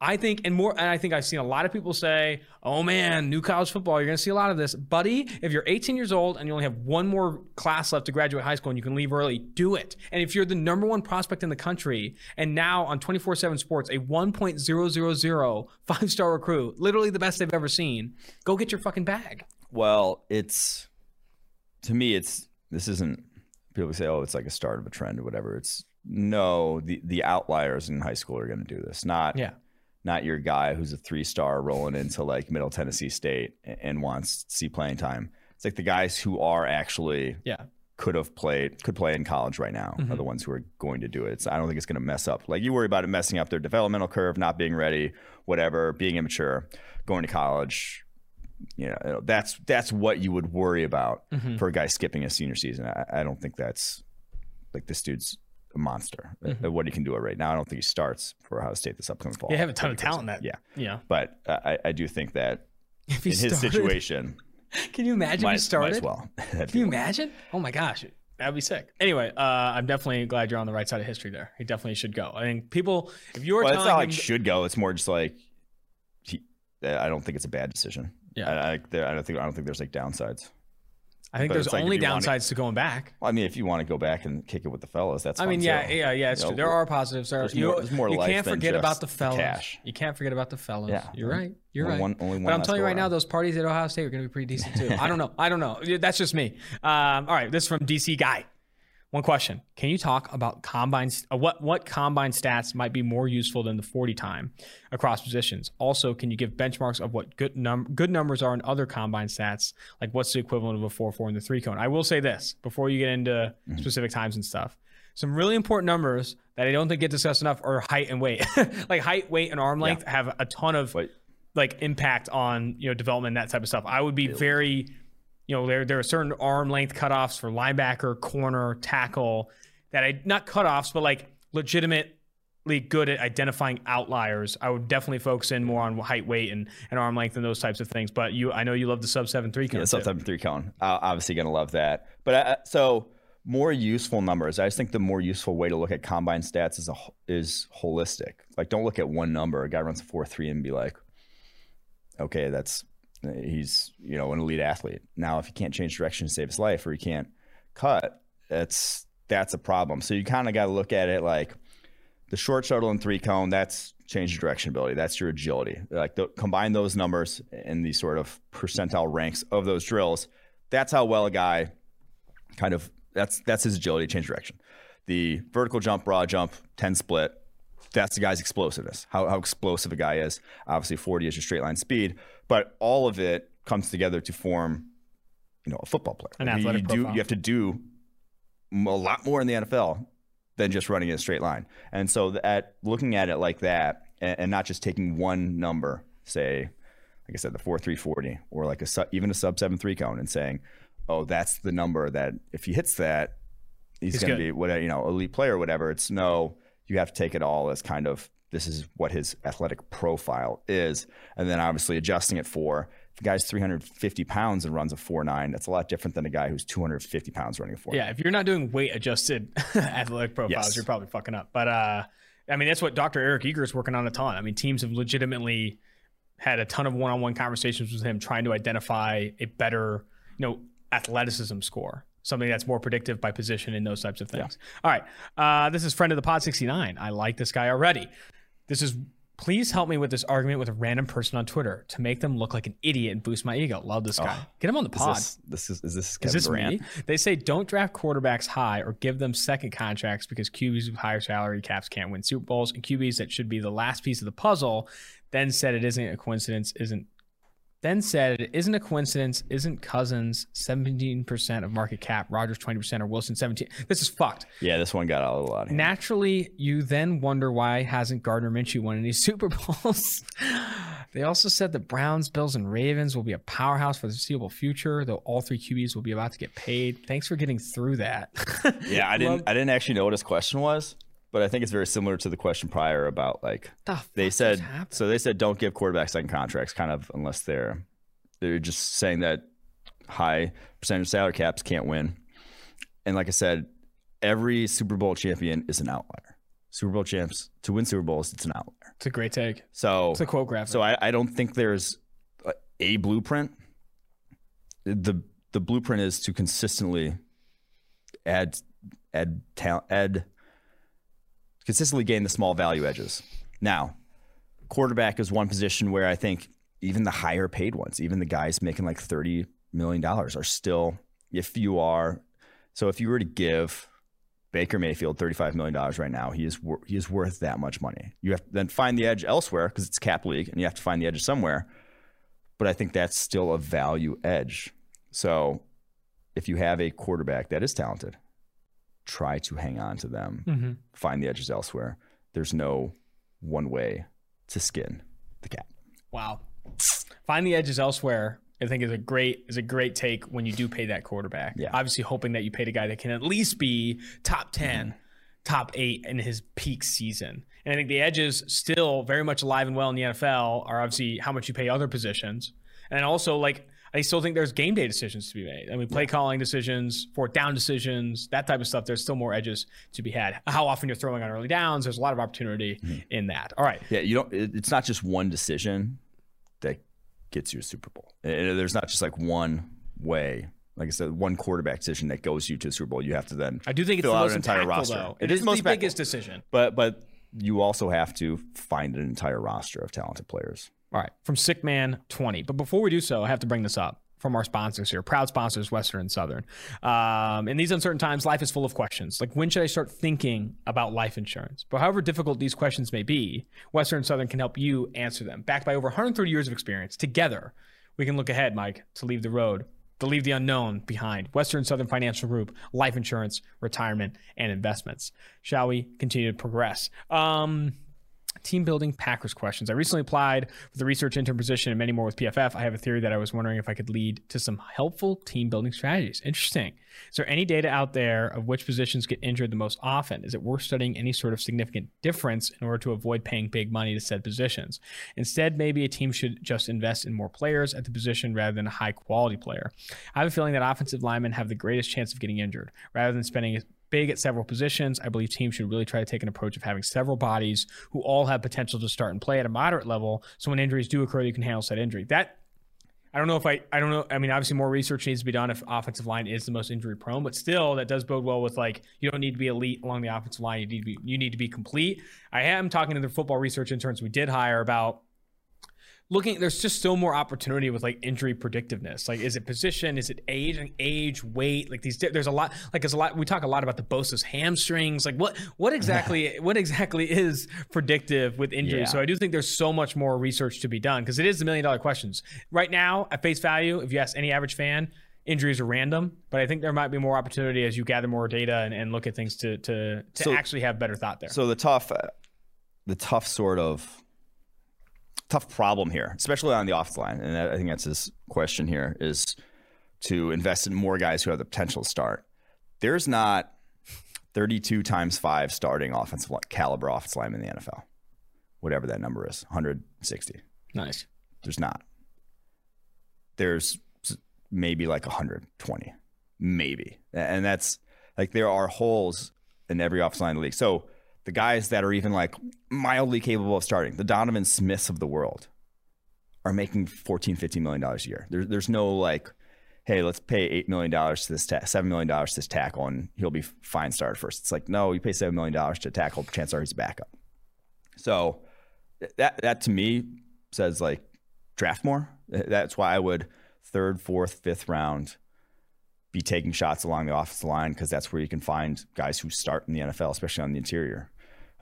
I think, and more, and I think I've seen a lot of people say, "Oh man, new college football, you're going to see a lot of this, buddy." If you're 18 years old and you only have one more class left to graduate high school and you can leave early, do it. And if you're the number one prospect in the country, and now on 24/7 Sports, a 1.000 five star recruit, literally the best they've ever seen, go get your fucking bag. Well, it's to me, it's this isn't. People say, "Oh, it's like a start of a trend or whatever." It's no, the the outliers in high school are going to do this. Not Yeah. Not your guy who's a three star rolling into like Middle Tennessee State and wants to see playing time. It's like the guys who are actually Yeah. could have played could play in college right now Mm-hmm. are the ones who are going to do it. It's, I don't think it's going to mess up. Like you worry about it messing up their developmental curve, not being ready, whatever, being immature, going to college. You know, that's that's what you would worry about Mm-hmm. for a guy skipping a senior season. I, I don't think that's like this dude's a monster. Uh, What he can do it right now, I don't think he starts for Ohio State this upcoming fall. They have a ton of talent that. Yeah, Yeah. but uh, I, I do think that If in his situation, Can you imagine if might, he started? well. Can you imagine? Oh my gosh. That'd be sick. Anyway, uh, I'm definitely glad you're on the right side of history there. He definitely should go. I think people, if you're Well, it's telling not him, should go. It's more just like he, I don't think it's a bad decision. Yeah. I, I, I don't think I don't think there's like downsides. I think But there's like only downsides to going back. Well, I mean, if you want to go back and kick it with the fellas, that's. I mean, yeah, too. yeah, yeah. It's You true. know, There are positives. There, there's you, more- there's more you can't forget about the the fellas. cash. You can't forget about the fellas. Yeah. You're right. You're Only right. one- only but one I'm telling you right now, those parties at Ohio State are going to be pretty decent too. I don't know. I don't know. That's just me. Um, all right, this is from DC guy. One question: Can you talk about combine? Uh, what what combine stats might be more useful than the 40 time across positions? Also, can you give benchmarks of what good num- good numbers are in other combine stats? Like what's the equivalent of a 4 4 in the three cone? I will say this before you get into specific times and stuff. Some really important numbers that I don't think get discussed enough are height and weight. like height, weight, and arm length have a ton of But like impact on you know development that type of stuff. I would be very, you know, there there are certain arm length cutoffs for linebacker, corner, tackle that I not cutoffs, but like legitimately good at identifying outliers. I would definitely focus in more on height, weight, and, and arm length and those types of things. But you, I know you love the sub seven three. yeah, sub seven three cone. Uh, obviously, gonna love that. But uh, so more useful numbers. I just think the more useful way to look at combine stats is a is holistic. Like, don't look at one number. A guy runs a four three and be like, okay, that's he's you know an elite athlete. Now, if he can't change direction to save his life, or he can't cut, that's that's a problem. So you kind of got to look at it like the short shuttle and three cone. That's change of direction ability. That's your agility. Like the, combine those numbers in these sort of percentile ranks of those drills. That's how well a guy kind of that's that's his agility, change direction. The vertical jump, broad jump, 10 split, that's the guy's explosiveness, how, how explosive a guy is. Obviously, 40 is your straight line speed, but all of it comes together to form, you know, a football player. An You- athletic you, do profile. you have to do a lot more in the NFL than just running in a straight line. And so that looking at it like that, and, and not just taking one number, say, like I said, the four three forty, or like a su- even a sub seven three cone, and saying, oh, that's the number that if he hits that, he's, He's going to be whatever you know, elite player, or whatever. It's no, you have to take it all as kind of this is what his athletic profile is, and then obviously adjusting it for. If a guy's 350 pounds and runs a 4.9, that's a lot different than a guy who's 250 pounds running a 4.9. Yeah, if you're not doing weight adjusted athletic profiles, Yes. you're probably fucking up. But uh, I mean, that's what Dr. Eric Eager is working on a ton. I mean, teams have legitimately had a ton of one-on-one conversations with him, trying to identify a better, you know, athleticism score, something that's more predictive by position and those types of things. All right, uh, this is friend of the pod 69. I like this guy already. This is. Please help me with this argument with a random person on Twitter to make them look like an idiot and boost my ego. Love this guy. Get him on the pod. Is this, this is is this Is Kevin this Durant? me? They say don't draft quarterbacks high or give them second contracts because QBs with higher salary caps can't win Super Bowls, and QBs that should be the last piece of the puzzle. Then said it isn't a coincidence, isn't. Then said it isn't a coincidence, isn't Cousins 17% of market cap, Rodgers 20%, or Wilson 17. This is fucked. Yeah, this one got a little out of hand. Naturally, you then wonder why hasn't Gardner Minshew won any Super Bowls? they also said the Browns, Bills, and Ravens will be a powerhouse for the foreseeable future, though all three QBs will be about to get paid. Thanks for getting through that. Yeah, I didn't I didn't actually know what his question was, but I think it's very similar to the question prior about like The they said so they said don't give quarterbacks second contracts kind of unless they're they're just saying that high percentage salary caps can't win. And like I said, every Super Bowl champion is an outlier. Super Bowl champs to win Super Bowls, it's an outlier. It's a great take. So It's a quote graphic. so I, I don't think there's a, a blueprint. The the blueprint is to consistently add add talent add consistently gain the small value edges. Now, quarterback is one position where I think even the higher paid ones, even the guys making like thirty million dollars, are still if you are so if you were to give Baker Mayfield thirty-five million dollars right now. He is wor- he is worth that much money. You have to then find the edge elsewhere because it's cap league, and you have to find the edge somewhere. But I think that's still a value edge. So if you have a quarterback that is talented, try to hang on to them. Mhm. Find the edges elsewhere. There's no one way to skin the cat. Wow. Find the edges elsewhere. I think is a great is a great take when you do pay that quarterback. Yeah. Obviously hoping that you paid a guy that can at least be top 10, top 8 in his peak season. And I think the edges still very much alive and well in the NFL are obviously how much you pay other positions. And also like I still think there's game day decisions to be made. I mean, play calling decisions, fourth down decisions, that type of stuff. There's still more edges to be had. How often you're throwing on early downs, there's a lot of opportunity mm-hmm. in that. All right. Yeah, you don't. It's not just one decision that gets you a Super Bowl. There's not just like one way. Like I said, one quarterback decision that goes you to the Super Bowl. You have to then I do think it's fill the out most an entire impactful, roster. though. It it is is most the impactful. biggest decision. But but you also have to find an entire roster of talented players. All right, from Sick Man 20. But before we do so, I have to bring this up from our sponsors here, proud sponsors, Western and Southern. Um, in these uncertain times, life is full of questions. Like, when should I start thinking about life insurance? But however difficult these questions may be, Western and Southern can help you answer them. Backed by over 130 years of experience, together, we can look ahead, Mike, to leave the road, to leave the unknown behind. Western Southern Financial Group, life insurance, retirement, and investments. Shall we continue to progress? Um, team building Packers questions. I recently applied for the research intern position and many more with PFF. I have a theory that I was wondering if I could lead to some helpful team building strategies. Interesting. Is there any data out there of which positions get injured the most often? Is it worth studying any sort of significant difference in order to avoid paying big money to said positions? Instead, maybe a team should just invest in more players at the position rather than a high quality player. I have a feeling that offensive linemen have the greatest chance of getting injured. Rather than spending big at several positions. I believe teams should really try to take an approach of having several bodies who all have potential to start and play at a moderate level. So when injuries do occur, you can handle said injury. That I don't know if I I don't know. I mean, obviously more research needs to be done if offensive line is the most injury prone, but still that does bode well with like you don't need to be elite along the offensive line. You need to be you need to be complete. I am talking to the football research interns we did hire about looking there's just still more opportunity with like injury predictiveness. Like is it position? Is it age? Like age weight? Like these there's a lot like there's a lot we talk a lot about the Bosa's hamstrings. Like what what exactly what exactly is predictive with injury Yeah. so I do think there's so much more research to be done because it is the million dollar questions. Right now at face value if you ask any average fan injuries are random but I think there might be more opportunity as you gather more data and, and look at things to to to So- actually have better thought there. So the tough, uh, the tough sort of tough problem here, especially on the off line, and I think that's his question here, is to invest in more guys who have the potential to start. There's not 32 times five starting offensive caliber offensive linemen in the NFL, whatever that number is, 160. nice There's not. There's maybe like 120, maybe, and that's like there are holes in every offensive line in the league. So the guys that are even like mildly capable of starting, the Donovan Smiths of the world, are making 14, 15 million dollars a year. There, there's no like, hey, let's pay eight million dollars to this, ta- seven million dollars to this tackle, and he'll be fine started first. It's like, no, you pay seven million dollars to tackle, chances are he's a backup. So that that to me says like draft more. That's why I would third, fourth, fifth round be taking shots along the offensive line because that's where you can find guys who start in the NFL, especially on the interior.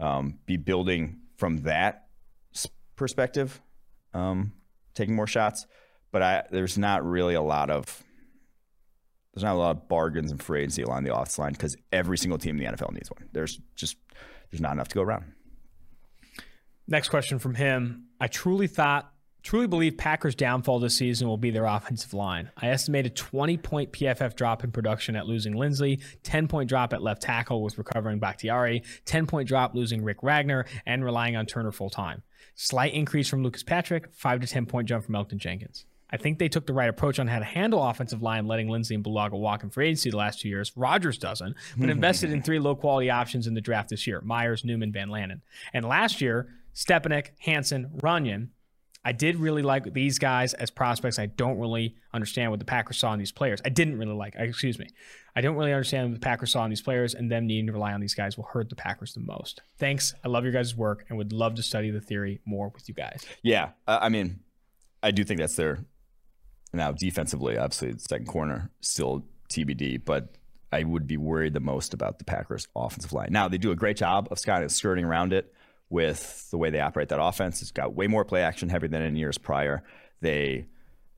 Um, be building from that perspective, um, taking more shots. But I, there's not really a lot of there's not a lot of bargains and free agency along the offensive line because every single team in the NFL needs one. There's just there's not enough to go around. Next question from him. I truly thought, truly believe Packers' downfall this season will be their offensive line. I estimate a 20 point PFF drop in production at losing Linsley, 10 point drop at left tackle with recovering Bakhtiari, 10 point drop losing Rick Wagner, and relying on Turner full time. Slight increase from Lucas Patrick, 5 to 10 point jump from Elgton Jenkins. I think they took the right approach on how to handle offensive line, letting Linsley and Bulaga walk in free agency the last two years. Rodgers doesn't, but mm-hmm. invested in three low quality options in the draft this year Myers, Newman, Van Lanen. And last year, Stepaniak, Hanson, Runyan. I did really like these guys as prospects. I don't really understand what the Packers saw in these players. I didn't really like, excuse me. I don't really understand what the Packers saw in these players, and them needing to rely on these guys will hurt the Packers the most. Thanks. I love your guys' work and would love to study the theory more with you guys. Yeah, uh, I mean, I do think that's their now defensively. Obviously, the second corner still TBD, but I would be worried the most about the Packers' offensive line. Now they do a great job of kind of skirting around it with the way they operate that offense. It's got way more play action heavy than in years prior. They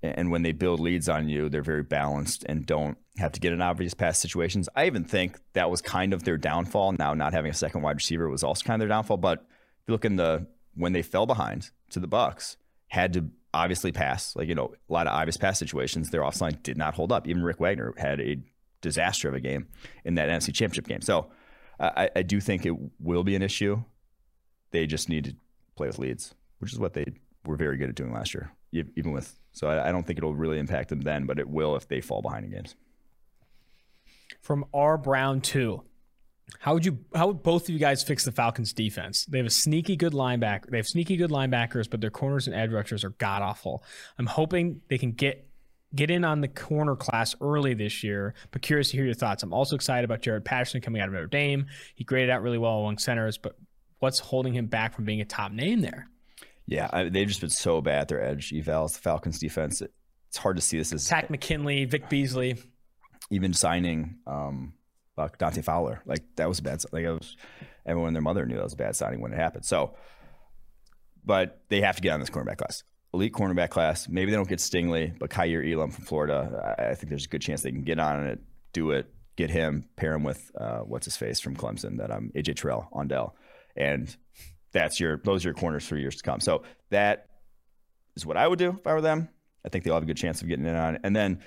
and when they build leads on you, they're very balanced and don't have to get in obvious pass situations. I even think that was kind of their downfall. Now, not having a second wide receiver was also kind of their downfall. But if you look in the when they fell behind to the Bucs, had to obviously pass. Like you know, a lot of obvious pass situations, their offensive line did not hold up. Even Rick Wagner had a disaster of a game in that NFC Championship game. So I, I do think it will be an issue. They just need to play with leads, which is what they were very good at doing last year, even with. So I, I don't think it'll really impact them then, but it will if they fall behind in games. From R Brown 2. How would you? How would both of you guys fix the Falcons' defense? They have a sneaky good linebacker. They have sneaky good linebackers, but their corners and edge rushers are god awful. I'm hoping they can get get in on the corner class early this year. But curious to hear your thoughts. I'm also excited about Jarrett Patterson coming out of Notre Dame. He graded out really well among centers, but what's holding him back from being a top name there? Yeah, I, they've just been so bad their edge evals. The Falcons defense. It, it's hard to see this as Takk McKinley, Vic Beasley. Even signing um, uh, Dante Fowler, like that was a bad. Like it was, everyone and their mother knew that was a bad signing when it happened. So, but they have to get on this cornerback class, elite cornerback class. Maybe they don't get Stingley, but Kaiir Elam from Florida, I, I think there's a good chance they can get on it, do it, get him, pair him with uh, what's his face from Clemson, that I'm um, AJ Terrell on Dell, and that's your those are your corners for years to come. So that is what I would do if I were them. I think they'll have a good chance of getting in on it. And then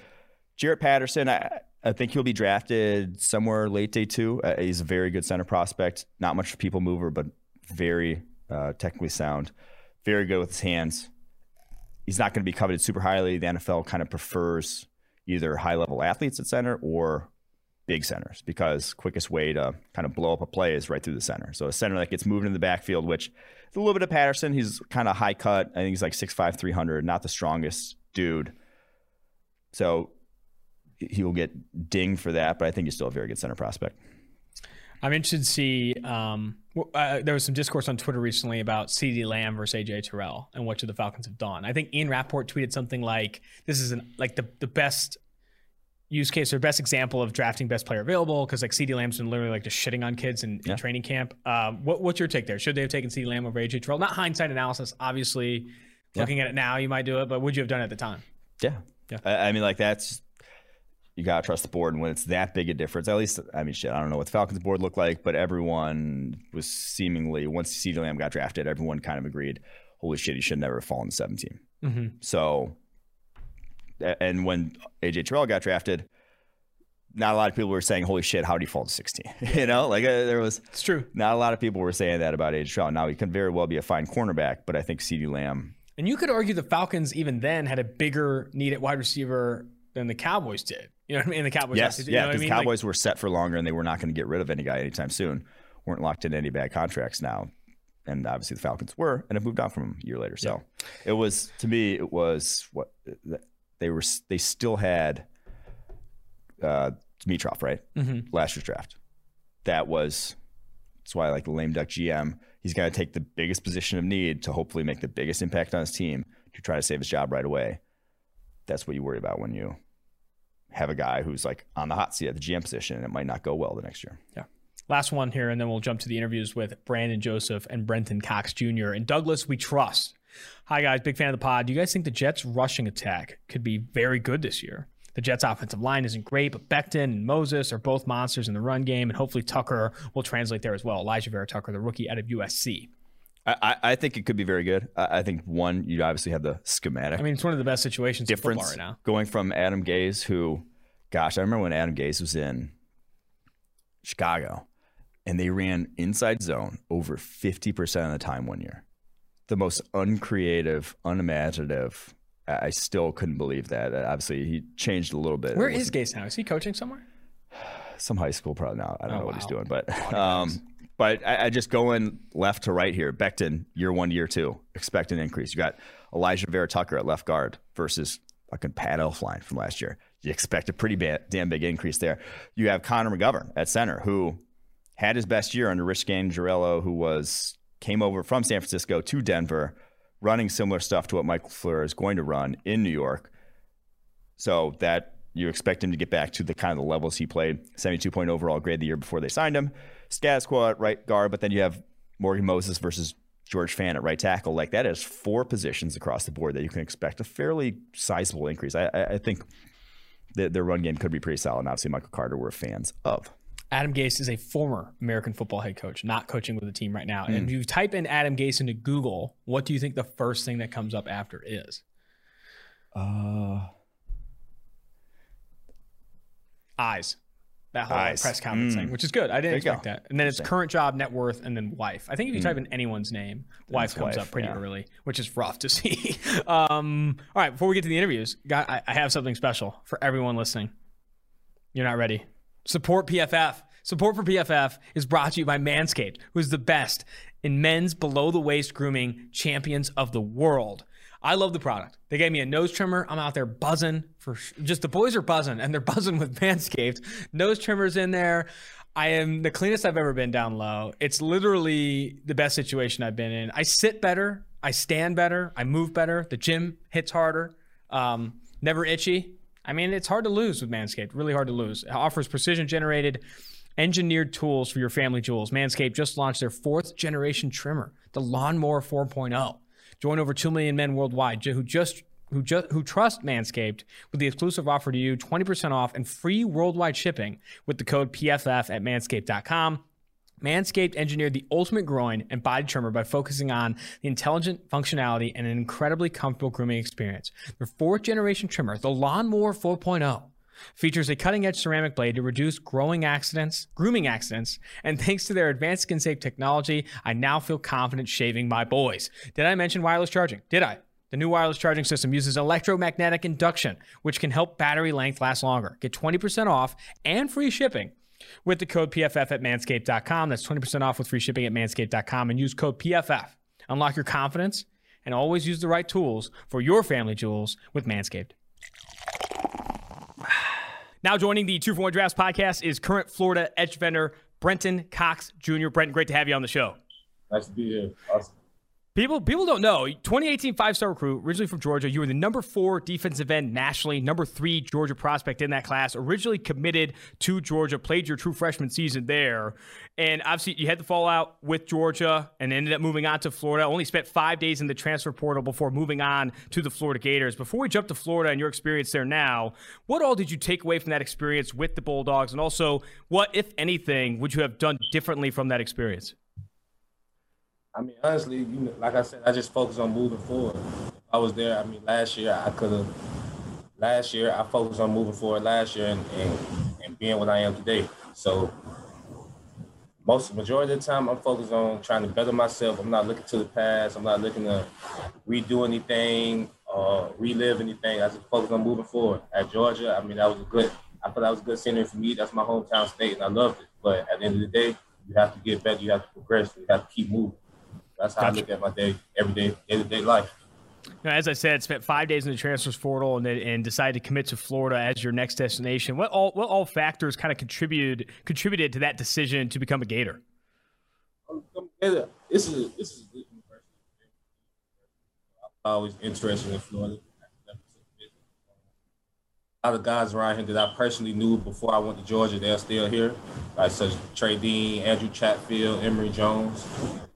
Jarrett Patterson, I, I think he'll be drafted somewhere late day two. Uh, he's a very good center prospect. Not much of a people mover, but very uh, technically sound. Very good with his hands. He's not going to be coveted super highly. The NFL kind of prefers either high level athletes at center or big centers because quickest way to kind of blow up a play is right through the center. So a center that gets moved in the backfield, which a little bit of Patterson. He's kind of high cut. I think he's like 6'5", 300, not the strongest dude. So he will get dinged for that, but I think he's still a very good center prospect. I'm interested to see. Um, uh, there was some discourse on Twitter recently about CeeDee Lamb versus AJ Terrell and what should the Falcons have done. I think Ian Rapoport tweeted something like, "This is an, like the the best use case or best example of drafting best player available because like CeeDee Lamb's been literally like just shitting on kids in, yeah. in training camp. Um, what, what's your take there? Should they have taken CeeDee Lamb over AJ Terrell? Not hindsight analysis, obviously. Yeah. Looking at it now, you might do it, but would you have done it at the time? Yeah, yeah. I, I mean, like that's you gotta trust the board, and when it's that big a difference, at least I mean, shit, I don't know what the Falcons board looked like, but everyone was seemingly once CeeDee Lamb got drafted, everyone kind of agreed, holy shit, he should never have fallen to 17. Mm-hmm. So and when AJ Terrell got drafted, not a lot of people were saying, "Holy shit, how did he fall to 16?" you know, like uh, there was. It's true. Not a lot of people were saying that about AJ Terrell. Now he can very well be a fine cornerback, but I think CeeDee Lamb. And you could argue the Falcons even then had a bigger need at wide receiver than the Cowboys did. You know what I mean? The Cowboys. Yes, yeah, because I mean? Cowboys like, were set for longer, and they were not going to get rid of any guy anytime soon. weren't locked in any bad contracts now and obviously the Falcons were, and have moved on from him a year later. So yeah. it was to me, it was what they were. They still had uh, Dimitroff, right? Mm-hmm. Last year's draft. That was. That's why I like the lame duck GM. He's going to take the biggest position of need to hopefully make the biggest impact on his team to try to save his job right away. That's what you worry about when you have a guy who's like on the hot seat at the GM position and it might not go well the next year. Yeah. Last one here, and then we'll jump to the interviews with Brandon Joseph and Brenton Cox Jr. And Douglas, we trust. Hi, guys. Big fan of the pod. Do you guys think the Jets' rushing attack could be very good this year? The Jets' offensive line isn't great, but Becton and Moses are both monsters in the run game, and hopefully Tucker will translate there as well. Alijah Vera-Tucker, the rookie out of USC. I, I, think it could be very good. I, think one, you obviously have the schematic. I mean, it's one of the best situations difference right now. Going from Adam Gase, who, gosh, I remember when Adam Gase was in Chicago and they ran inside zone over 50% of the time one year. The most uncreative, unimaginative. I still couldn't believe that. Obviously, he changed a little bit. Where is Gase now? Is he coaching somewhere? Some high school, probably now. I don't oh, know what wow. he's doing, but um, but I, I, just going left to right here. Becton, year one, year two, expect an increase. You got Alijah Vera-Tucker at left guard versus fucking Pat Elflein from last year. You expect a pretty bad, damn big increase there. You have Connor McGovern at center, who had his best year under Rich Scangarello, who was came over from San Francisco to Denver, running similar stuff to what Mike LaFleur is going to run in New York. So that you expect him to get back to the kind of the levels he played, 72 point overall grade the year before they signed him. Skazqua at right guard, but then you have Morgan Moses versus George Fant at right tackle. Like that is four positions across the board that you can expect a fairly sizable increase. I, I think the, their run game could be pretty solid. And obviously, Michael Carter we're fans of. Adam Gase is a former American football head coach, not coaching with the team right now. Mm. And if you type in Adam Gase into Google, what do you think the first thing that comes up after is? Uh, eyes. That whole eyes. press conference mm. thing, which is good. I didn't expect that. And then it's current job, net worth, and then wife. I think if you mm. type in anyone's name, wife comes wife, up pretty yeah. early, which is rough to see. um, all right, before we get to the interviews, I have something special for everyone listening. You're not ready. Support PFF. Support for PFF is brought to you by Manscaped, who is the best in men's below the waist grooming champions of the world. I love the product. They gave me a nose trimmer. I'm out there buzzing for just the boys are buzzing and they're buzzing with Manscaped. Nose trimmers in there. I am the cleanest I've ever been down low. It's literally the best situation I've been in. I sit better. I stand better. I move better. The gym hits harder. Um, never itchy. I mean, it's hard to lose with Manscaped. Really hard to lose. It offers precision generated engineered tools for your family jewels. Manscaped just launched their fourth generation trimmer, the Lawnmower 4.0. Join over 2 million men worldwide who just who just who trust Manscaped with the exclusive offer to you 20% off and free worldwide shipping with the code PFF at manscaped.com. Manscaped engineered the ultimate groin and body trimmer by focusing on the intelligent functionality and an incredibly comfortable grooming experience. Their fourth generation trimmer, the Lawnmower 4.0 features a cutting-edge ceramic blade to reduce growing accidents, grooming accidents, and thanks to their advanced skin-safe technology, I now feel confident shaving my boys. Did I mention wireless charging? Did I? The new wireless charging system uses electromagnetic induction, which can help battery length last longer. Get 20% off and free shipping with the code PFF at manscaped.com. That's 20% off with free shipping at manscaped.com and use code PFF. Unlock your confidence and always use the right tools for your family jewels with Manscaped. Now joining the Two for One Drafts podcast is current Florida edge defender Brenton Cox Jr. Brenton, great to have you on the show. Nice to be here. Awesome. People people don't know. 2018 five star recruit, originally from Georgia. You were the number four defensive end nationally, number three Georgia prospect in that class. Originally committed to Georgia, played your true freshman season there, and obviously you had the fallout with Georgia, and ended up moving on to Florida. Only spent five days in the transfer portal before moving on to the Florida Gators. Before we jump to Florida and your experience there now, what all did you take away from that experience with the Bulldogs, and also what, if anything, would you have done differently from that experience? I mean, honestly, you know, like I said, I just focus on moving forward. If I was there. I mean, last year I could have. Last year I focused on moving forward. Last year and, and and being what I am today. So most majority of the time I'm focused on trying to better myself. I'm not looking to the past. I'm not looking to redo anything or relive anything. I just focus on moving forward. At Georgia, I mean that was a good I thought that was a good scenery for me. That's my hometown state and I loved it. But at the end of the day, you have to get better, you have to progress, you have to keep moving. That's how gotcha. I look at my day, every day, day to day life. Now, as I said, spent five days in the transfers portal and, and decided to commit to Florida as your next destination. What all what all factors kind of contributed contributed to that decision to become a Gator? Um, this is this is always interested in Florida. A lot of guys around here that I personally knew before I went to Georgia, they're still here, like such Trey Dean, Andrew Chatfield, Emory Jones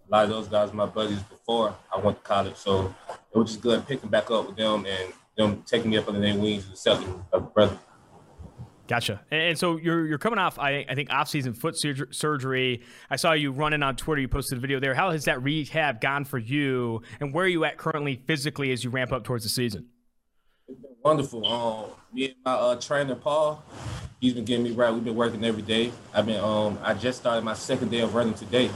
a lot of those guys my buddies before I went to college. So it was just good picking back up with them and them taking me up under their wings and accepting a brother. Gotcha. And so you're you're coming off, I, I think, off-season foot surgery. I saw you running on Twitter. You posted a video there. How has that rehab gone for you, and where are you at currently physically as you ramp up towards the season? It's been wonderful. Um, me and my uh, trainer Paul, he's been getting me right. We've been working every day. I've been um, I just started my second day of running today.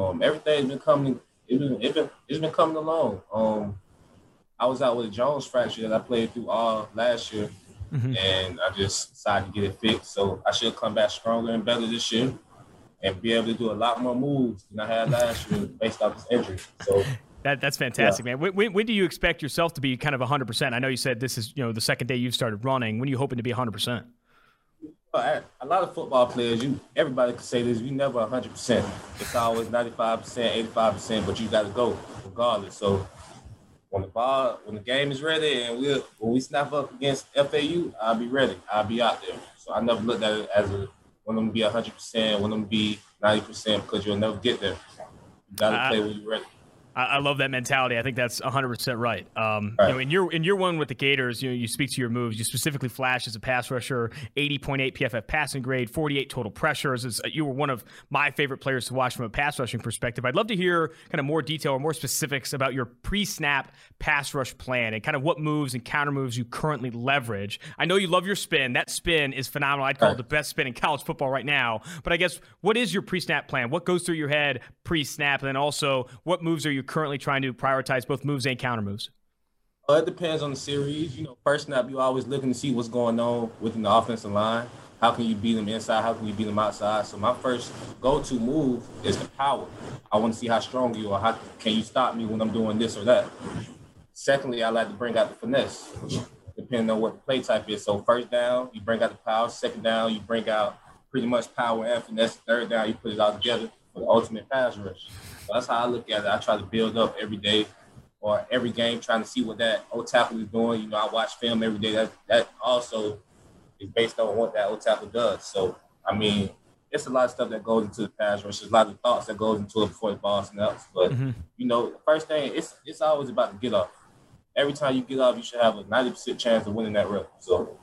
Um, everything's been coming. It's been, it been it's been coming along. Um, I was out with a Jones fracture that I played through all last year, mm-hmm. and I just decided to get it fixed. So I should come back stronger and better this year, and be able to do a lot more moves than I had last year based off this injury. So. That, that's fantastic, yeah. man. When, when, do you expect yourself to be kind of 100%? I know you said this is, you know, the second day you've started running. When are you hoping to be 100%? A lot of football players, you everybody can say this. You never 100. percent It's always 95 percent, 85 percent, but you got to go regardless. So when the ball, when the game is ready, and we when we snap up against FAU, I'll be ready. I'll be out there. So I never looked at it as a when them be 100 percent, when them be 90 percent, because you'll never get there. You got to play when you're ready. I, love that mentality. I think that's 100% right. Um, right. You know, in your in your one with the Gators, you know, you speak to your moves. You specifically flash as a pass rusher, 80.8 PFF passing grade, 48 total pressures. It's, you were one of my favorite players to watch from a pass rushing perspective. I'd love to hear kind of more detail or more specifics about your pre-snap pass rush plan and kind of what moves and counter moves you currently leverage. I know you love your spin. That spin is phenomenal. I'd call right. it the best spin in college football right now. But I guess what is your pre-snap plan? What goes through your head pre-snap, and then also what moves are you currently trying to prioritize both moves and counter moves? Well, it depends on the series. You know, first snap, you're always looking to see what's going on within the offensive line. How can you beat them inside? How can you beat them outside? So my first go-to move is the power. I want to see how strong you are. How can you stop me when I'm doing this or that? Secondly, I like to bring out the finesse, depending on what the play type is. So first down, you bring out the power. Second down, you bring out pretty much power and finesse. Third down, you put it all together for the ultimate pass rush. So that's how I look at it. I try to build up every day or every game, trying to see what that O tackle is doing. You know, I watch film every day. That that also is based on what that O tackle does. So I mean, it's a lot of stuff that goes into the pass rush. There's a lot of thoughts that goes into it before the ball snaps. But mm-hmm. you know, the first thing it's it's always about to get up. Every time you get up, you should have a 90% chance of winning that rep. So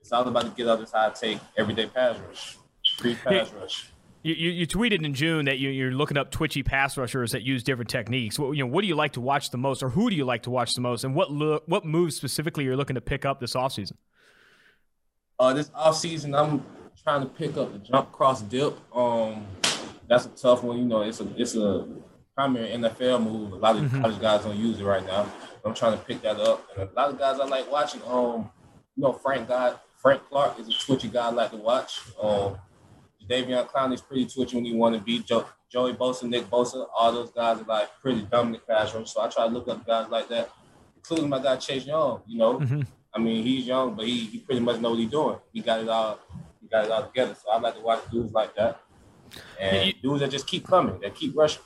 it's all about to get up. That's how I take everyday pass rush, free pass rush. You, you, you, tweeted in June that you, are looking up twitchy pass rushers that use different techniques. What, you know, what do you like to watch the most, or who do you like to watch the most, and what lo- what moves specifically you're looking to pick up this offseason? Uh, this offseason, I'm trying to pick up the jump cross dip. Um, that's a tough one. You know, it's a it's a primary NFL move. A lot of mm-hmm. college guys don't use it right now. I'm trying to pick that up. And a lot of guys I like watching. Um, you know, Frank God, Frank Clark is a twitchy guy I like to watch. Um, Davion Clowney is pretty twitchy when you want to beat jo- Joey Bosa, Nick Bosa. All those guys are like pretty dominant pass rush. So I try to look up guys like that, including my guy Chase Young. You know, mm-hmm. I mean he's young, but he, he pretty much know what he's doing. He got it all. He got it all together. So I like to watch dudes like that, and dudes that just keep coming, that keep rushing.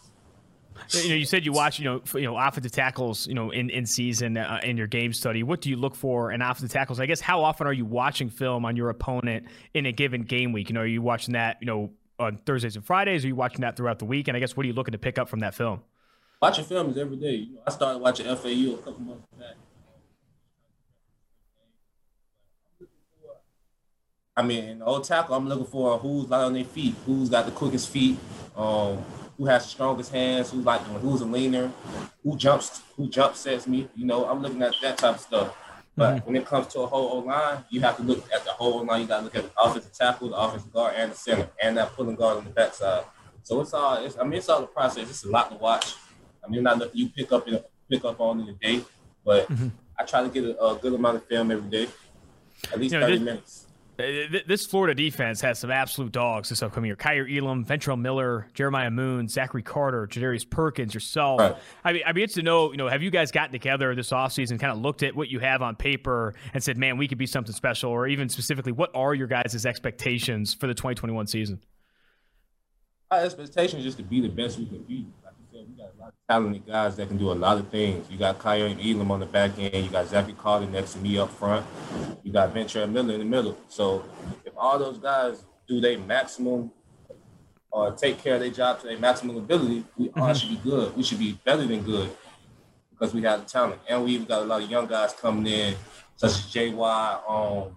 You know, you said you watch, you know, you know, offensive tackles, you know, in in season uh, in your game study. What do you look for in offensive tackles? I guess how often are you watching film on your opponent in a given game week? You know, are you watching that, you know, on Thursdays and Fridays? Are you watching that throughout the week? And I guess what are you looking to pick up from that film? Watching film is every day. You know, I started watching FAU a couple months back. I mean, in old tackle, I'm looking for who's light on their feet, who's got the quickest feet, um, who has the strongest hands, who's like who's a leaner, who jumps, who jump sets me. You know, I'm looking at that type of stuff. But mm-hmm. when it comes to a whole O line, you have to look at the whole line. You got to look at the offensive tackle, the offensive guard, and the center, and that pulling guard on the backside. So it's all. It's, I mean, it's all the process. It's a lot to watch. I mean, not nothing you pick up in pick up on in a day, but mm-hmm. I try to get a, a, good amount of film every day, at least you know, thirty this, minutes. Uh, this Florida defense has some absolute dogs this upcoming year. Kaiir Elam, Ventrell Miller, Jeremiah Moon, Zachary Carter, Jadarius Perkins, yourself. Right. I mean, I'd be interested to know, you know, have you guys gotten together this offseason, kind of looked at what you have on paper and said, man, we could be something special? Or even specifically, what are your guys' expectations for the 2021 season? Our expectation is just to be the best we can be we got a lot of talented guys that can do a lot of things. You got Kaiir Elam on the back end. You got Zachary Carter next to me up front. You got Ventrell Miller in the middle. So if all those guys do their maximum or uh, take care of their job to their maximum ability, we mm-hmm. all should be good. We should be better than good because we have the talent. And we even got a lot of young guys coming in, such as JY, um,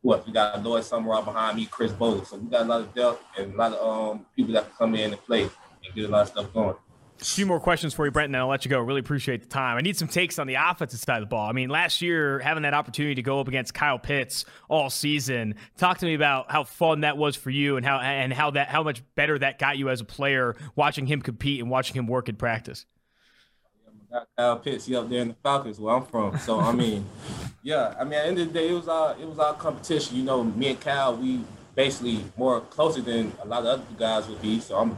what we got Lloyd Summerall behind me, Chris Bowles. So we got a lot of depth and a lot of um, people that can come in and play and get a lot of stuff going. A few more questions for you, Brent, and I'll let you go. Really appreciate the time. I need some takes on the offensive side of the ball. I mean, last year, having that opportunity to go up against Kyle Pitts all season, talk to me about how fun that was for you and how and how that how much better that got you as a player watching him compete and watching him work in practice. Kyle Pitts, he up there in the Falcons, where I'm from. So I mean, yeah, I mean, at the end of the day, it was all it was all competition. You know, me and Kyle, we basically more closer than a lot of other guys would be. So I'm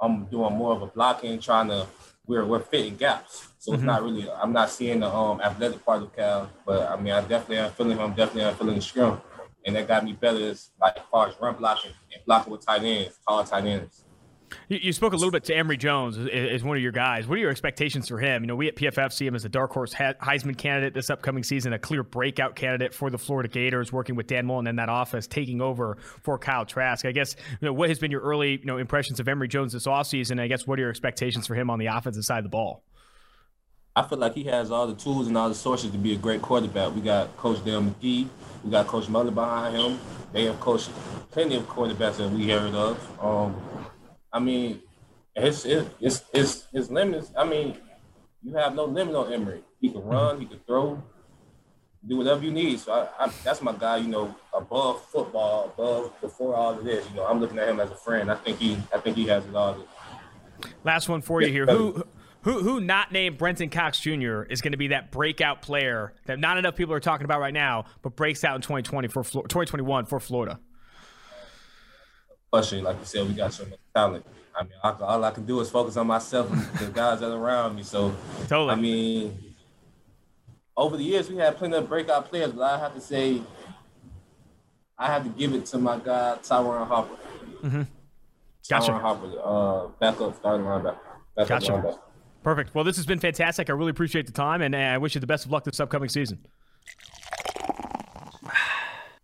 I'm doing more of a blocking, trying to we're we're fitting gaps. So it's mm-hmm. not really I'm not seeing the um athletic part of Cal, but I mean I definitely am feeling I'm definitely am feeling the scrum. And that got me better as like as far as run blocking and blocking with tight ends, tall tight ends. You, spoke a little bit to Emory Jones as, one of your guys. What are your expectations for him? You know, we at PFF see him as a dark horse Heisman candidate this upcoming season, a clear breakout candidate for the Florida Gators, working with Dan Mullen in that office, taking over for Kyle Trask. I guess, you know, what has been your early, you know, impressions of Emory Jones this offseason? I guess, what are your expectations for him on the offensive side of the ball? I feel like he has all the tools and all the sources to be a great quarterback. We got Coach Dale McGee. We got Coach Mullen behind him. They have coached plenty of quarterbacks that we heard of. Um, I mean, his his his his limits. I mean, you have no limit on Emory. He can run, he can throw, do whatever you need. So I, I, that's my guy. You know, above football, above before all of this. You know, I'm looking at him as a friend. I think he I think he has it all. Last one for you here. Who Who who not named Brenton Cox Jr. is going to be that breakout player that not enough people are talking about right now, but breaks out in 2020 for 2021 for Florida? Especially like you said, we got so much talent. I mean, all, all I can do is focus on myself and the guys that are around me. So, totally. I mean, over the years we had plenty of breakout players, but I have to say, I have to give it to my guy Ty'Ron Hopper. Mm-hmm. Gotcha. Ty'Ron Hopper, uh, backup starting linebacker. Backup gotcha. Linebacker. Perfect. Well, this has been fantastic. I really appreciate the time, and I wish you the best of luck this upcoming season.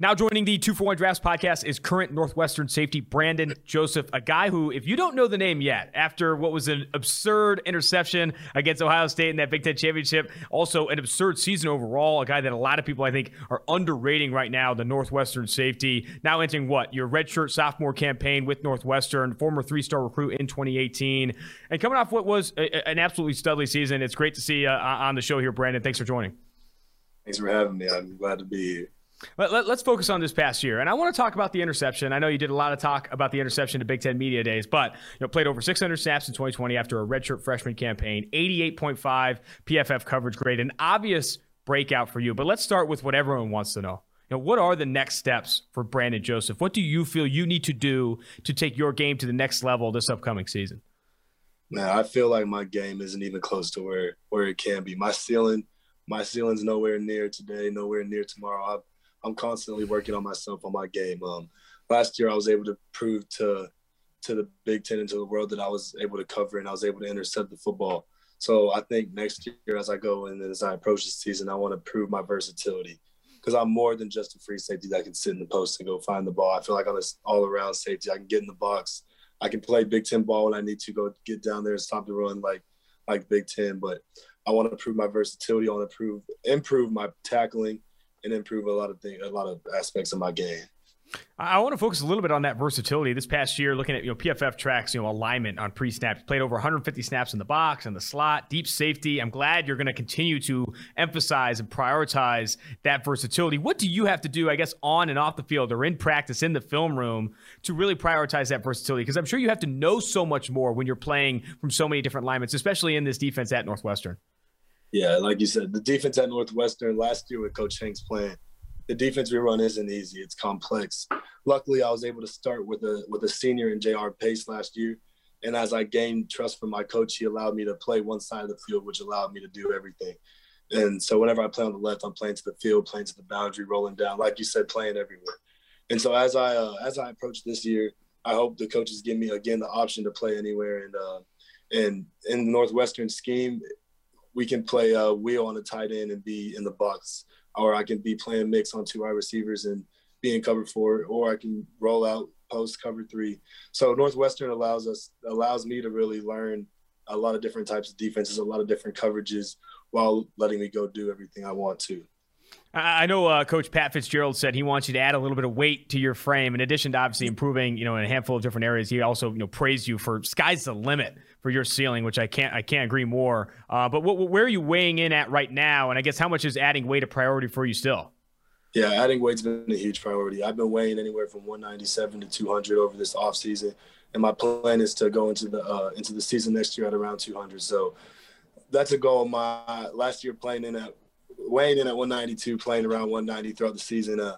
Now joining the Two for One Drafts podcast is current Northwestern safety Brandon Joseph, a guy who, if you don't know the name yet, after what was an absurd interception against Ohio State in that Big Ten championship, also an absurd season overall, a guy that a lot of people I think are underrating right now, the Northwestern safety. Now entering what your redshirt sophomore campaign with Northwestern, former three-star recruit in 2018, and coming off what was a, an absolutely studly season. It's great to see you uh, on the show here, Brandon. Thanks for joining. Thanks for having me. I'm glad to be here. Let, us focus on this past year, and I want to talk about the interception. I know you did a lot of talk about the interception to Big Ten media days, but you know, played over 600 snaps in 2020 after a redshirt freshman campaign, 88.5 PFF coverage grade, an obvious breakout for you. But let's start with what everyone wants to know. You know, what are the next steps for Brandon Joseph? What do you feel you need to do to take your game to the next level this upcoming season? Man, I feel like my game isn't even close to where where it can be. My ceiling, my ceiling's nowhere near today, nowhere near tomorrow. I've, I'm constantly working on myself on my game. Um, last year I was able to prove to to the Big Ten and to the world that I was able to cover and I was able to intercept the football. So I think next year as I go in and as I approach the season, I want to prove my versatility because I'm more than just a free safety that can sit in the post and go find the ball. I feel like I'm this all around safety. I can get in the box. I can play Big Ten ball when I need to go get down there and stop the run like like Big Ten. But I want to prove my versatility. I want to prove improve my tackling and improve a lot of things, a lot of aspects of my game. I want to focus a little bit on that versatility. This past year, looking at you know PFF tracks, you know alignment on pre-snap, played over 150 snaps in the box and the slot, deep safety. I'm glad you're going to continue to emphasize and prioritize that versatility. What do you have to do, I guess, on and off the field or in practice in the film room to really prioritize that versatility? Because I'm sure you have to know so much more when you're playing from so many different alignments, especially in this defense at Northwestern. Yeah, like you said, the defense at Northwestern last year with Coach Hanks playing, the defense we run isn't easy. It's complex. Luckily, I was able to start with a with a senior in J.R. Pace last year, and as I gained trust from my coach, he allowed me to play one side of the field, which allowed me to do everything. And so whenever I play on the left, I'm playing to the field, playing to the boundary, rolling down, like you said, playing everywhere. And so as I uh, as I approach this year, I hope the coaches give me again the option to play anywhere. And uh, and in the Northwestern scheme, we can play a wheel on a tight end and be in the box, or I can be playing mix on two wide receivers and be in cover four, or I can roll out post cover three. So Northwestern allows us allows me to really learn a lot of different types of defenses, a lot of different coverages, while letting me go do everything I want to. I know uh, Coach Pat Fitzgerald said he wants you to add a little bit of weight to your frame. In addition to obviously improving, you know, in a handful of different areas, he also you know praised you for sky's the limit for your ceiling, which I can't I can't agree more. Uh, but where are you weighing in at right now? And I guess how much is adding weight a priority for you still? Yeah, adding weight's been a huge priority. I've been weighing anywhere from 197 to 200 over this off season, and my plan is to go into the uh, into the season next year at around 200. So that's a goal. My last year playing in at weighing in at 192, playing around 190 throughout the season. Uh,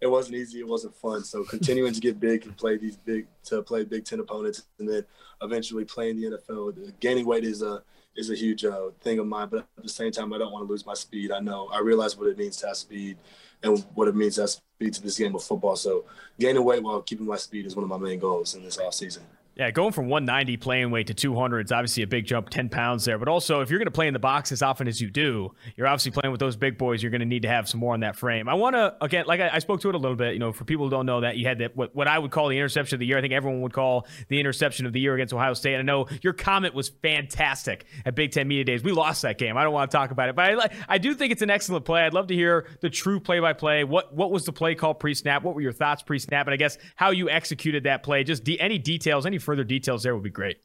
it wasn't easy. It wasn't fun. So continuing to get big and play these big to play Big Ten opponents, and then eventually playing the NFL. Gaining weight is a is a huge uh, thing of mine, but at the same time, I don't want to lose my speed. I know I realize what it means to have speed and what it means to have speed to this game of football. So gaining weight while keeping my speed is one of my main goals in this off season. Yeah, going from 190 playing weight to 200 is obviously a big jump, 10 pounds there. But also, if you're going to play in the box as often as you do, you're obviously playing with those big boys. You're going to need to have some more on that frame. I want to, again, like I, I, spoke to it a little bit, you know, for people who don't know that, you had that, what, what I would call the interception of the year. I think everyone would call the interception of the year against Ohio State. And I know your comment was fantastic at Big Ten Media Days. We lost that game. I don't want to talk about it, but I, I do think it's an excellent play. I'd love to hear the true play by play. What what was the play call pre snap? What were your thoughts pre snap? And I guess how you executed that play. Just de- any details, any further details there would be great.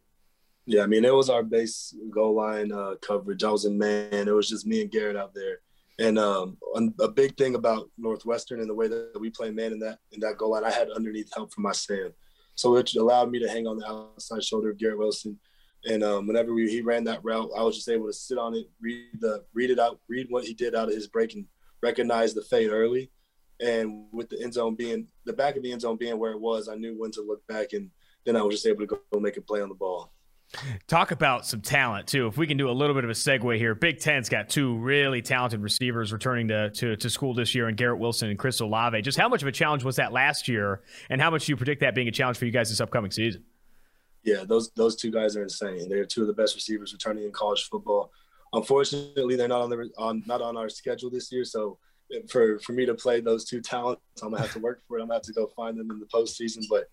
Yeah, I mean, it was our base goal line uh, coverage. I was in man. It was just me and Garrett out there. And um, a big thing about Northwestern and the way that we play man in that in that goal line, I had underneath help from my stand, so it allowed me to hang on the outside shoulder of Garrett Wilson, And um, whenever we, he ran that route, I was just able to sit on it, read the read it out, read what he did out of his break, and recognize the fade early. And with the end zone being the back of the end zone being where it was, I knew when to look back, and then I was just able to go make a play on the ball. Talk about some talent too. If we can do a little bit of a segue here, Big Ten's got two really talented receivers returning to, to, to school this year, and Garrett Wilson and Chris Olave. Just how much of a challenge was that last year, and how much do you predict that being a challenge for you guys this upcoming season? Yeah, those those two guys are insane. They're two of the best receivers returning in college football. Unfortunately, they're not on the on not on our schedule this year. So for for me to play those two talents, I'm gonna have to work for it. I'm gonna have to go find them in the postseason. But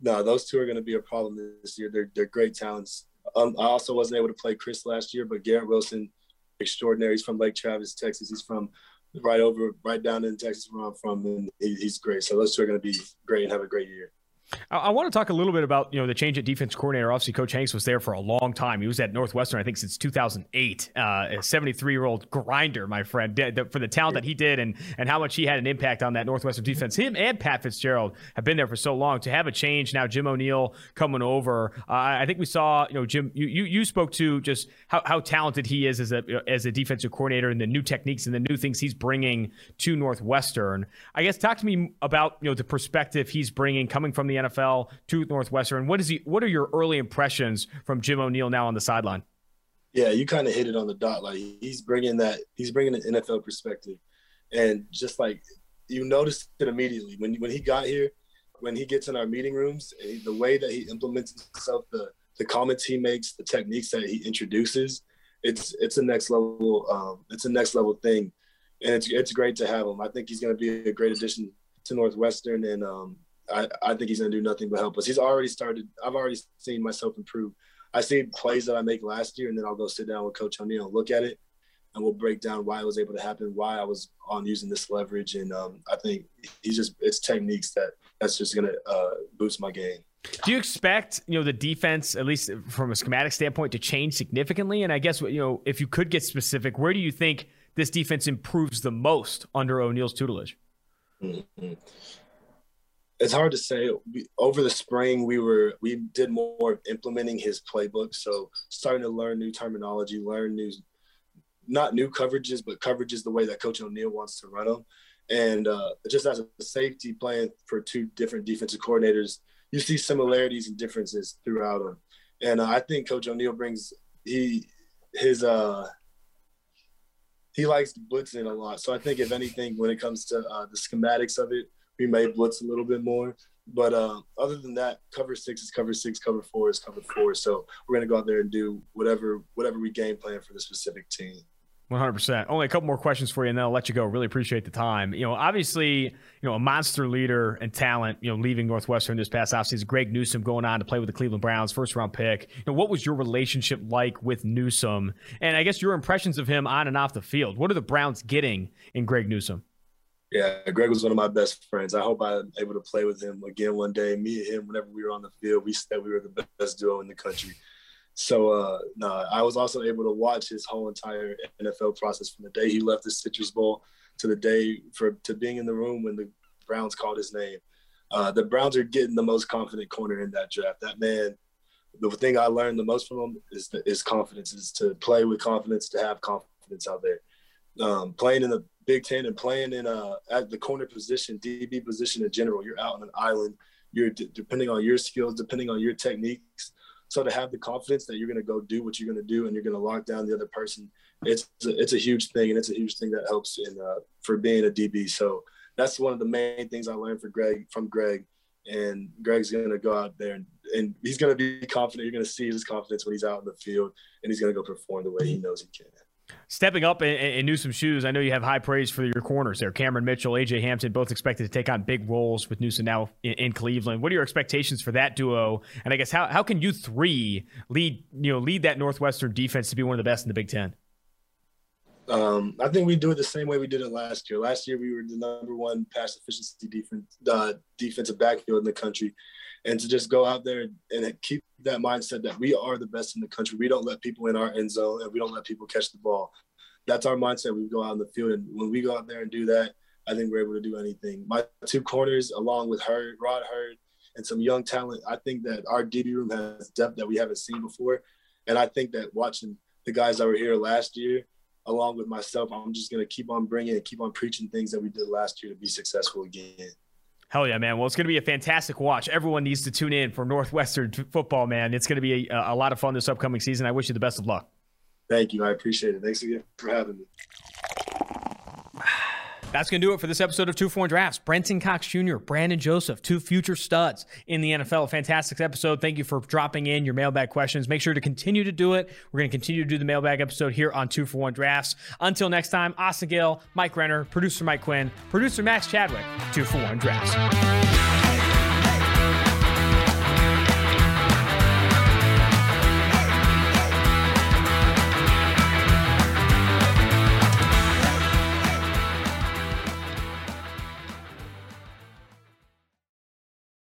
no, those two are going to be a problem this year. They're they're great talents. Um, I also wasn't able to play Chris last year, but Garrett Wilson, extraordinary. He's from Lake Travis, Texas. He's from right over, right down in Texas where I'm from, and he, he's great. So those two are going to be great and have a great year. I, I want to talk a little bit about you know the change at defense coordinator. Obviously, Coach Hanks was there for a long time. He was at Northwestern, I think, since 2008. Uh, a 73 year old grinder, my friend, for the talent that he did and and how much he had an impact on that Northwestern defense. Him and Pat Fitzgerald have been there for so long. To have a change now, Jim O'Neill coming over. Uh, I think we saw you know Jim. You you, you spoke to just how, how talented he is as a as a defensive coordinator and the new techniques and the new things he's bringing to Northwestern. I guess talk to me about you know the perspective he's bringing coming from the NFL to Northwestern. What is he? What are your early impressions from Jim O'Neill now on the sideline? Yeah, you kind of hit it on the dot. Like he's bringing that. He's bringing an NFL perspective, and just like you noticed it immediately when when he got here, when he gets in our meeting rooms, eh, the way that he implements himself, the the comments he makes, the techniques that he introduces, it's it's a next level. Um, it's a next level thing, and it's it's great to have him. I think he's going to be a great addition to Northwestern, and um, I, I think he's going to do nothing but help us. He's already started. I've already seen myself improve. I see plays that I make last year, and then I'll go sit down with Coach O'Neill and look at it, and we'll break down why it was able to happen, why I was on using this leverage, and um, I think he's just it's techniques that that's just going to uh, boost my game. Do you expect you know the defense, at least from a schematic standpoint, to change significantly? And I guess you know if you could get specific, where do you think this defense improves the most under O'Neill's tutelage? Mm-hmm it's hard to say. Over the spring, we were we did more implementing his playbook, so starting to learn new terminology, learn new, not new coverages, but coverages the way that Coach O'Neill wants to run them. And uh, just as a safety playing for two different defensive coordinators, you see similarities and differences throughout them. And uh, I think Coach O'Neill brings he his uh he likes blitzing a lot. So I think if anything, when it comes to uh, the schematics of it, we may blitz a little bit more. But uh, other than that, cover six is cover six, cover four is cover four. So we're gonna go out there and do whatever whatever we game plan for the specific team. 100%. Only a couple more questions for you, and then I'll let you go. Really appreciate the time. You know, obviously, you know, a monster leader and talent, you know, leaving Northwestern this past offseason. Greg Newsome going on to play with the Cleveland Browns, first round pick. You know, what was your relationship like with Newsome? And I guess your impressions of him on and off the field. What are the Browns getting in Greg Newsome? Yeah, Greg was one of my best friends. I hope I'm able to play with him again one day. Me and him, whenever we were on the field, we said we were the best duo in the country. So, uh, no, I was also able to watch his whole entire NFL process from the day he left the Citrus Bowl to the day for to being in the room when the Browns called his name. Uh, the Browns are getting the most confident corner in that draft. That man, the thing I learned the most from him is the, is confidence, is to play with confidence, to have confidence out there. Um, playing in the Big Ten and playing in a at the corner position, DB position in general. You're out on an island. You're d- depending on your skills, depending on your techniques. So to have the confidence that you're going to go do what you're going to do and you're going to lock down the other person, it's a, it's a huge thing and it's a huge thing that helps in uh, for being a DB. So that's one of the main things I learned for Greg from Greg. And Greg's going to go out there and, and he's going to be confident. You're going to see his confidence when he's out in the field and he's going to go perform the way he knows he can. Stepping up in, in Newsome shoes, I know you have high praise for your corners there. Cameron Mitchell, AJ Hampton, both expected to take on big roles with Newsome now in, in, Cleveland. What are your expectations for that duo? And I guess how, how can you three lead you know lead that Northwestern defense to be one of the best in the Big Ten? Um, I think we do it the same way we did it last year. Last year we were the number one pass efficiency defense uh, defensive backfield in the country, and to just go out there and keep that mindset that we are the best in the country. We don't let people in our end zone and we don't let people catch the ball. That's our mindset. We go out in the field, and when we go out there and do that, I think we're able to do anything. My two corners, along with Heard, Rod Heard, and some young talent, I think that our DB room has depth that we haven't seen before. And I think that watching the guys that were here last year, along with myself, I'm just going to keep on bringing and keep on preaching things that we did last year to be successful again. Hell yeah, man. Well, it's going to be a fantastic watch. Everyone needs to tune in for Northwestern football, man. It's going to be a, a lot of fun this upcoming season. I wish you the best of luck. Thank you. I appreciate it. Thanks again for having me. That's going to do it for this episode of Two Foreign Drafts. Brenton Cox Jr., Brandon Joseph, two future studs in the NFL. Fantastic episode. Thank you for dropping in your mailbag questions. Make sure to continue to do it. We're going to continue to do the mailbag episode here on Two for One Drafts. Until next time, Austin Gayle, Mike Renner, producer Mike Quinn, producer Max Chadwick, Two for One Drafts.